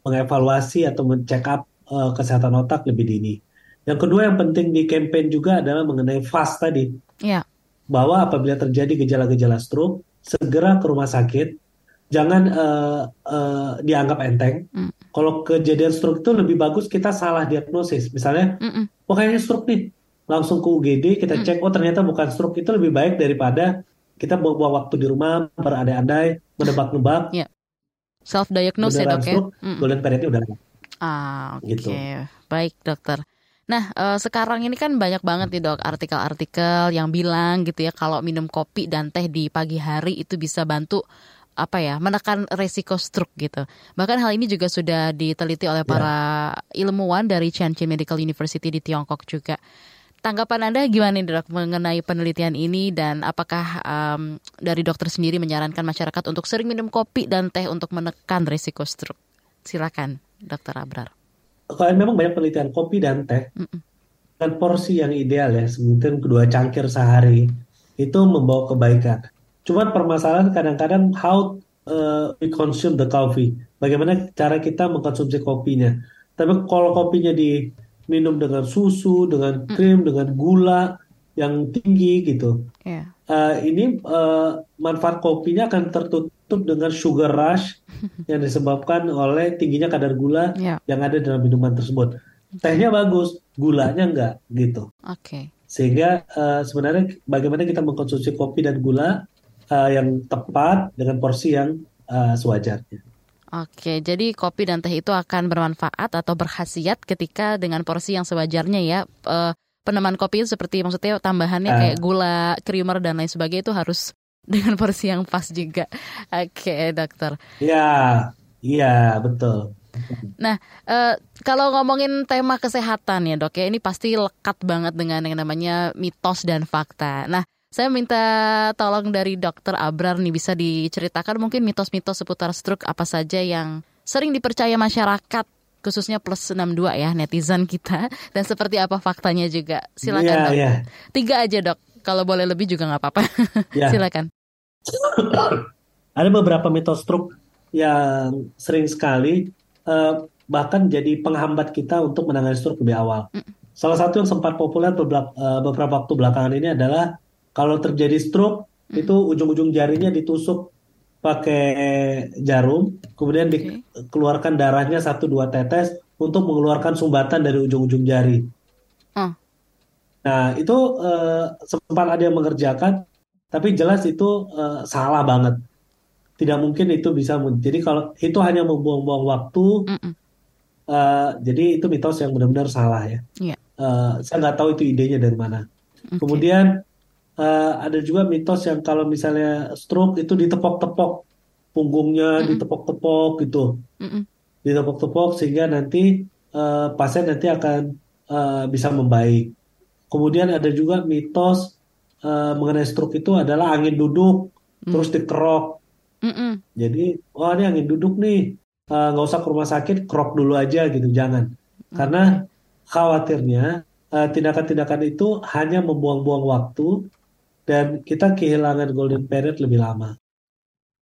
Speaker 4: mengevaluasi atau mencek up uh, kesehatan otak lebih dini. Yang kedua yang penting di campaign juga adalah mengenai fast tadi. Yeah. Bahwa apabila terjadi gejala-gejala stroke, segera ke rumah sakit, jangan uh, uh, dianggap enteng. Mm. Kalau kejadian stroke itu lebih bagus kita salah diagnosis. Misalnya, mm -mm. oh kayaknya stroke nih, langsung ke UGD kita hmm. cek oh ternyata bukan stroke itu lebih baik daripada kita buang-buang waktu di rumah berandai-andai menebak-nebak
Speaker 3: yeah. self diagnose ya dok ya
Speaker 4: mm. golden periodnya udah
Speaker 3: ah oke okay. gitu. baik dokter Nah, uh, sekarang ini kan banyak banget nih dok artikel-artikel yang bilang gitu ya kalau minum kopi dan teh di pagi hari itu bisa bantu apa ya menekan resiko stroke gitu. Bahkan hal ini juga sudah diteliti oleh ya. para yeah. ilmuwan dari Tianjin Medical University di Tiongkok juga. Tanggapan Anda gimana nih dok mengenai penelitian ini dan apakah um, dari dokter sendiri menyarankan masyarakat untuk sering minum kopi dan teh untuk menekan risiko stroke? Silakan, dokter Abrar.
Speaker 4: Kalau memang banyak penelitian kopi dan teh, mm -mm. dan porsi yang ideal ya, mungkin kedua cangkir sehari itu membawa kebaikan. Cuma permasalahan kadang-kadang how uh, we consume the coffee, bagaimana cara kita mengkonsumsi kopinya. Tapi kalau kopinya di minum dengan susu, dengan krim, mm. dengan gula yang tinggi gitu. Yeah. Uh, ini uh, manfaat kopinya akan tertutup dengan sugar rush [LAUGHS] yang disebabkan oleh tingginya kadar gula yeah. yang ada dalam minuman tersebut. Tehnya bagus, gulanya enggak gitu.
Speaker 3: Oke. Okay.
Speaker 4: Sehingga uh, sebenarnya bagaimana kita mengkonsumsi kopi dan gula uh, yang tepat dengan porsi yang uh, sewajarnya.
Speaker 3: Oke, jadi kopi dan teh itu akan bermanfaat atau berkhasiat ketika dengan porsi yang sewajarnya ya. E, peneman kopi itu seperti maksudnya tambahannya uh. kayak gula, creamer dan lain sebagainya itu harus [LAUGHS] dengan porsi yang pas juga. Oke, dokter.
Speaker 4: Iya, iya betul.
Speaker 3: Nah, e, kalau ngomongin tema kesehatan ya dok ya, ini pasti lekat banget dengan yang namanya mitos dan fakta. Nah, saya minta tolong dari dokter Abrar nih bisa diceritakan mungkin mitos-mitos seputar stroke apa saja yang sering dipercaya masyarakat khususnya plus 62 ya netizen kita [LAUGHS] dan seperti apa faktanya juga. Silakan yeah, dok. Yeah. Tiga aja dok. Kalau boleh lebih juga nggak apa-apa. [LAUGHS] Yeah. Silakan. [COUGHS]
Speaker 4: Ada beberapa mitos stroke yang sering sekali uh, bahkan jadi penghambat kita untuk menangani stroke lebih awal. Mm. Salah satu yang sempat populer beberapa, uh, beberapa waktu belakangan ini adalah kalau terjadi stroke hmm. itu ujung-ujung jarinya ditusuk pakai jarum, kemudian okay. dikeluarkan darahnya satu dua tetes untuk mengeluarkan sumbatan dari ujung-ujung jari. Hmm. Nah itu uh, sempat ada yang mengerjakan, tapi jelas itu uh, salah banget. Tidak mungkin itu bisa. Jadi kalau itu hanya membuang-buang waktu, mm -mm. Uh, jadi itu mitos yang benar-benar salah ya. Yeah. Uh, saya nggak tahu itu idenya dari mana. Okay. Kemudian uh, ada juga mitos yang kalau misalnya stroke itu ditepok-tepok punggungnya, mm -mm. ditepok-tepok gitu, mm -mm. ditepok-tepok sehingga nanti uh, pasien nanti akan uh, bisa membaik. Kemudian ada juga mitos uh, mengenai stroke itu adalah angin duduk mm. terus dikerok. Mm -mm. Jadi, oh ini angin duduk nih, nggak uh, usah ke rumah sakit, kerok dulu aja gitu, jangan. Mm. Karena khawatirnya tindakan-tindakan uh, itu hanya membuang-buang waktu dan kita kehilangan golden period lebih lama.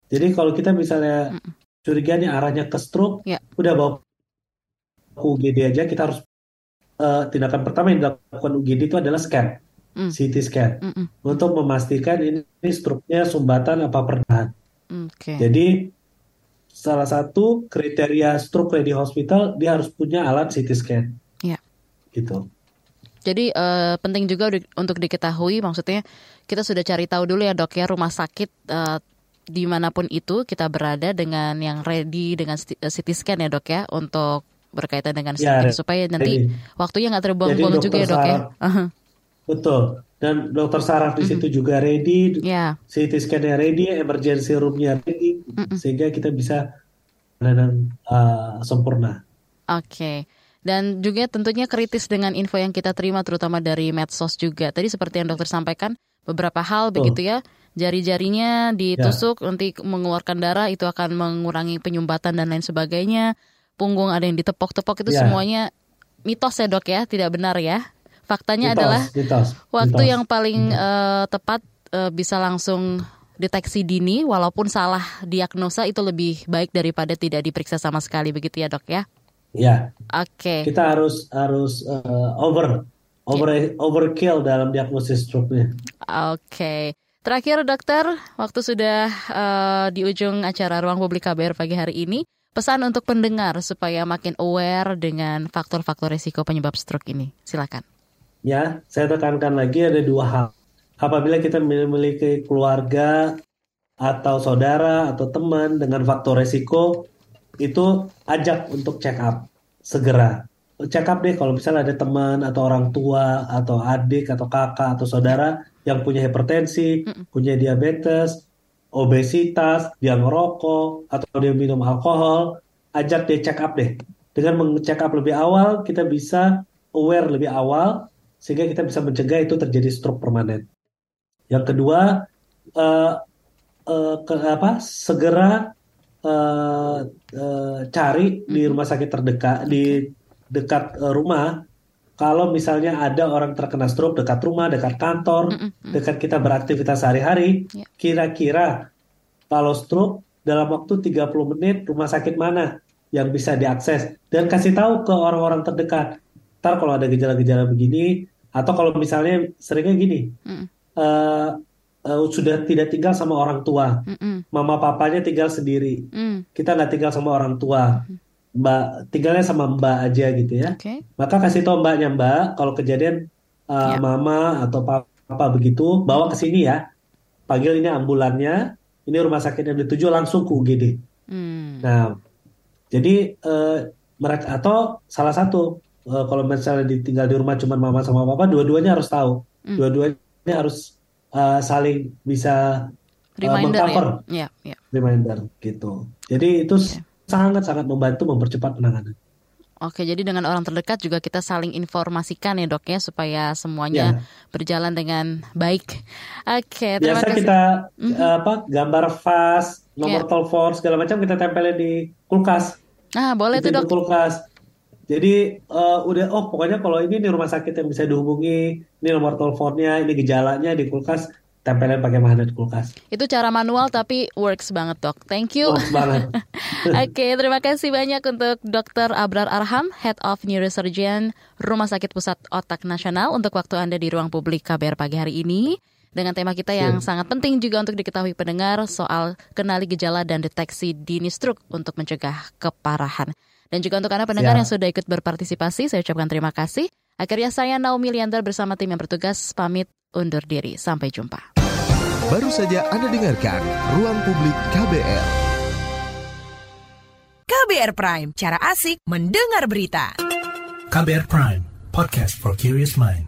Speaker 4: Jadi kalau kita misalnya curiga nih arahnya ke stroke, yeah. udah bawa ke UGD aja kita harus uh, tindakan pertama yang dilakukan UGD itu adalah scan.
Speaker 3: Mm.
Speaker 4: CT scan
Speaker 3: Mm-mm.
Speaker 4: untuk memastikan ini, ini struknya sumbatan apa perdahan.
Speaker 3: Oke.
Speaker 4: Jadi salah satu kriteria stroke ready hospital dia harus punya alat CT scan
Speaker 3: Ya.
Speaker 4: gitu.
Speaker 3: Jadi eh, penting juga untuk diketahui maksudnya kita sudah cari tahu dulu ya dok ya rumah sakit eh, di mana pun itu kita berada dengan yang ready dengan eh, CT scan ya dok ya untuk berkaitan dengan
Speaker 4: Ya,
Speaker 3: scan supaya nanti
Speaker 4: ready.
Speaker 3: waktunya nggak
Speaker 4: Jadi
Speaker 3: terbuang-buang juga ya dok ya.
Speaker 4: betul dan dokter saraf di situ juga ready,
Speaker 3: Ya.
Speaker 4: CT scan-nya ready, emergency room-nya ready, sehingga kita bisa penanganan uh, sempurna.
Speaker 3: Oke. Dan juga tentunya kritis dengan info yang kita terima terutama dari medsos juga. Tadi seperti yang dokter sampaikan beberapa hal
Speaker 4: Betul.
Speaker 3: begitu ya. Jari-jarinya ditusuk nanti mengeluarkan darah itu akan mengurangi penyumbatan dan lain sebagainya. Punggung ada yang ditepok-tepok itu
Speaker 4: Ya.
Speaker 3: semuanya mitos ya dok ya, tidak benar ya. Faktanya
Speaker 4: Mitos,
Speaker 3: adalah
Speaker 4: mitos,
Speaker 3: waktu
Speaker 4: mitos.
Speaker 3: yang paling eh, tepat eh, bisa langsung deteksi dini walaupun salah diagnosa itu lebih baik daripada tidak diperiksa sama sekali begitu ya dok ya.
Speaker 4: Ya,
Speaker 3: Oke.
Speaker 4: kita harus harus uh, over over overkill dalam diagnosis stroke-nya.
Speaker 3: Oke. Terakhir dokter, waktu sudah eh, di ujung acara Ruang Publik KBR pagi hari ini, pesan untuk pendengar supaya makin aware dengan faktor-faktor risiko penyebab stroke ini. Silakan.
Speaker 4: Ya, saya tekankan lagi ada dua hal. Apabila kita memiliki keluarga atau saudara atau teman dengan faktor resiko, itu ajak untuk check up segera. Check up deh kalau misalnya ada teman atau orang tua atau adik atau kakak atau saudara yang punya hipertensi, punya diabetes, obesitas, dia ngerokok atau dia minum alkohol, ajak dia check up deh. Dengan mengecek up lebih awal, kita bisa aware lebih awal sehingga kita bisa mencegah itu terjadi stroke permanen. Yang kedua, eh, eh, ke- apa? Segera eh, eh, cari di rumah sakit terdekat di dekat eh, rumah. Kalau misalnya ada orang terkena stroke dekat rumah, dekat kantor, dekat kita beraktivitas sehari-hari, kira-kira kalau stroke dalam waktu 30 menit rumah sakit mana yang bisa diakses? Dan kasih tahu ke orang-orang terdekat. Ntar kalau ada gejala-gejala begini atau kalau misalnya seringnya gini, eh, eh, sudah tidak tinggal sama orang tua, mama papanya tinggal sendiri,
Speaker 3: Mm.
Speaker 4: kita nggak tinggal sama orang tua, mbak tinggalnya sama mbak aja gitu ya.
Speaker 3: Oke.
Speaker 4: Maka kasih tahu mbaknya mbak kalau kejadian uh, mama atau papa begitu bawa ke sini ya. Panggil ini ambulannya, ini rumah sakit yang dituju langsung ke UGD.
Speaker 3: Hmm.
Speaker 4: Nah, jadi eh, mereka atau salah satu eh, kalau misalnya ditinggal di rumah cuma mama sama papa, dua-duanya harus tahu,
Speaker 3: Hmm.
Speaker 4: dua-duanya harus eh, saling bisa eh,
Speaker 3: Reminder
Speaker 4: mengcover
Speaker 3: ya. Ya, ya.
Speaker 4: reminder gitu. Jadi itu sangat-sangat membantu mempercepat penanganan.
Speaker 3: Oke, jadi dengan orang terdekat juga kita saling informasikan ya dok ya supaya semuanya berjalan dengan baik. Oke, terima
Speaker 4: Biasa
Speaker 3: kasih.
Speaker 4: kita eh, apa gambar vas, nomor
Speaker 3: Iya.
Speaker 4: telepon segala macam kita tempelin di kulkas.
Speaker 3: Ah, boleh
Speaker 4: di
Speaker 3: tuh dok.
Speaker 4: kulkas. Jadi eh, udah oh pokoknya kalau ini nih rumah sakit yang bisa dihubungi, ini nomor teleponnya, ini gejalanya di kulkas, tempelin pakai magnet kulkas.
Speaker 3: Itu cara manual tapi works banget dok. Thank you.
Speaker 4: Works banget. [LAUGHS]
Speaker 3: Oke, terima kasih banyak untuk Dr. Abrar Arham, Head of Neurosurgeon Rumah Sakit Pusat Otak Nasional untuk waktu Anda di ruang publik KBR pagi hari ini. Dengan tema kita yang
Speaker 12: Siap.
Speaker 3: sangat penting juga untuk diketahui pendengar soal kenali gejala dan deteksi dini stroke untuk mencegah keparahan. Dan juga untuk Anda pendengar
Speaker 12: Siap.
Speaker 3: yang sudah ikut berpartisipasi, saya ucapkan terima kasih. Akhirnya saya Naomi Liandar bersama tim yang bertugas pamit undur diri. Sampai jumpa.
Speaker 2: Baru saja Anda dengarkan Ruang Publik KBR.
Speaker 7: KBR Prime, cara asik mendengar berita.
Speaker 13: KBR Prime, podcast for curious mind.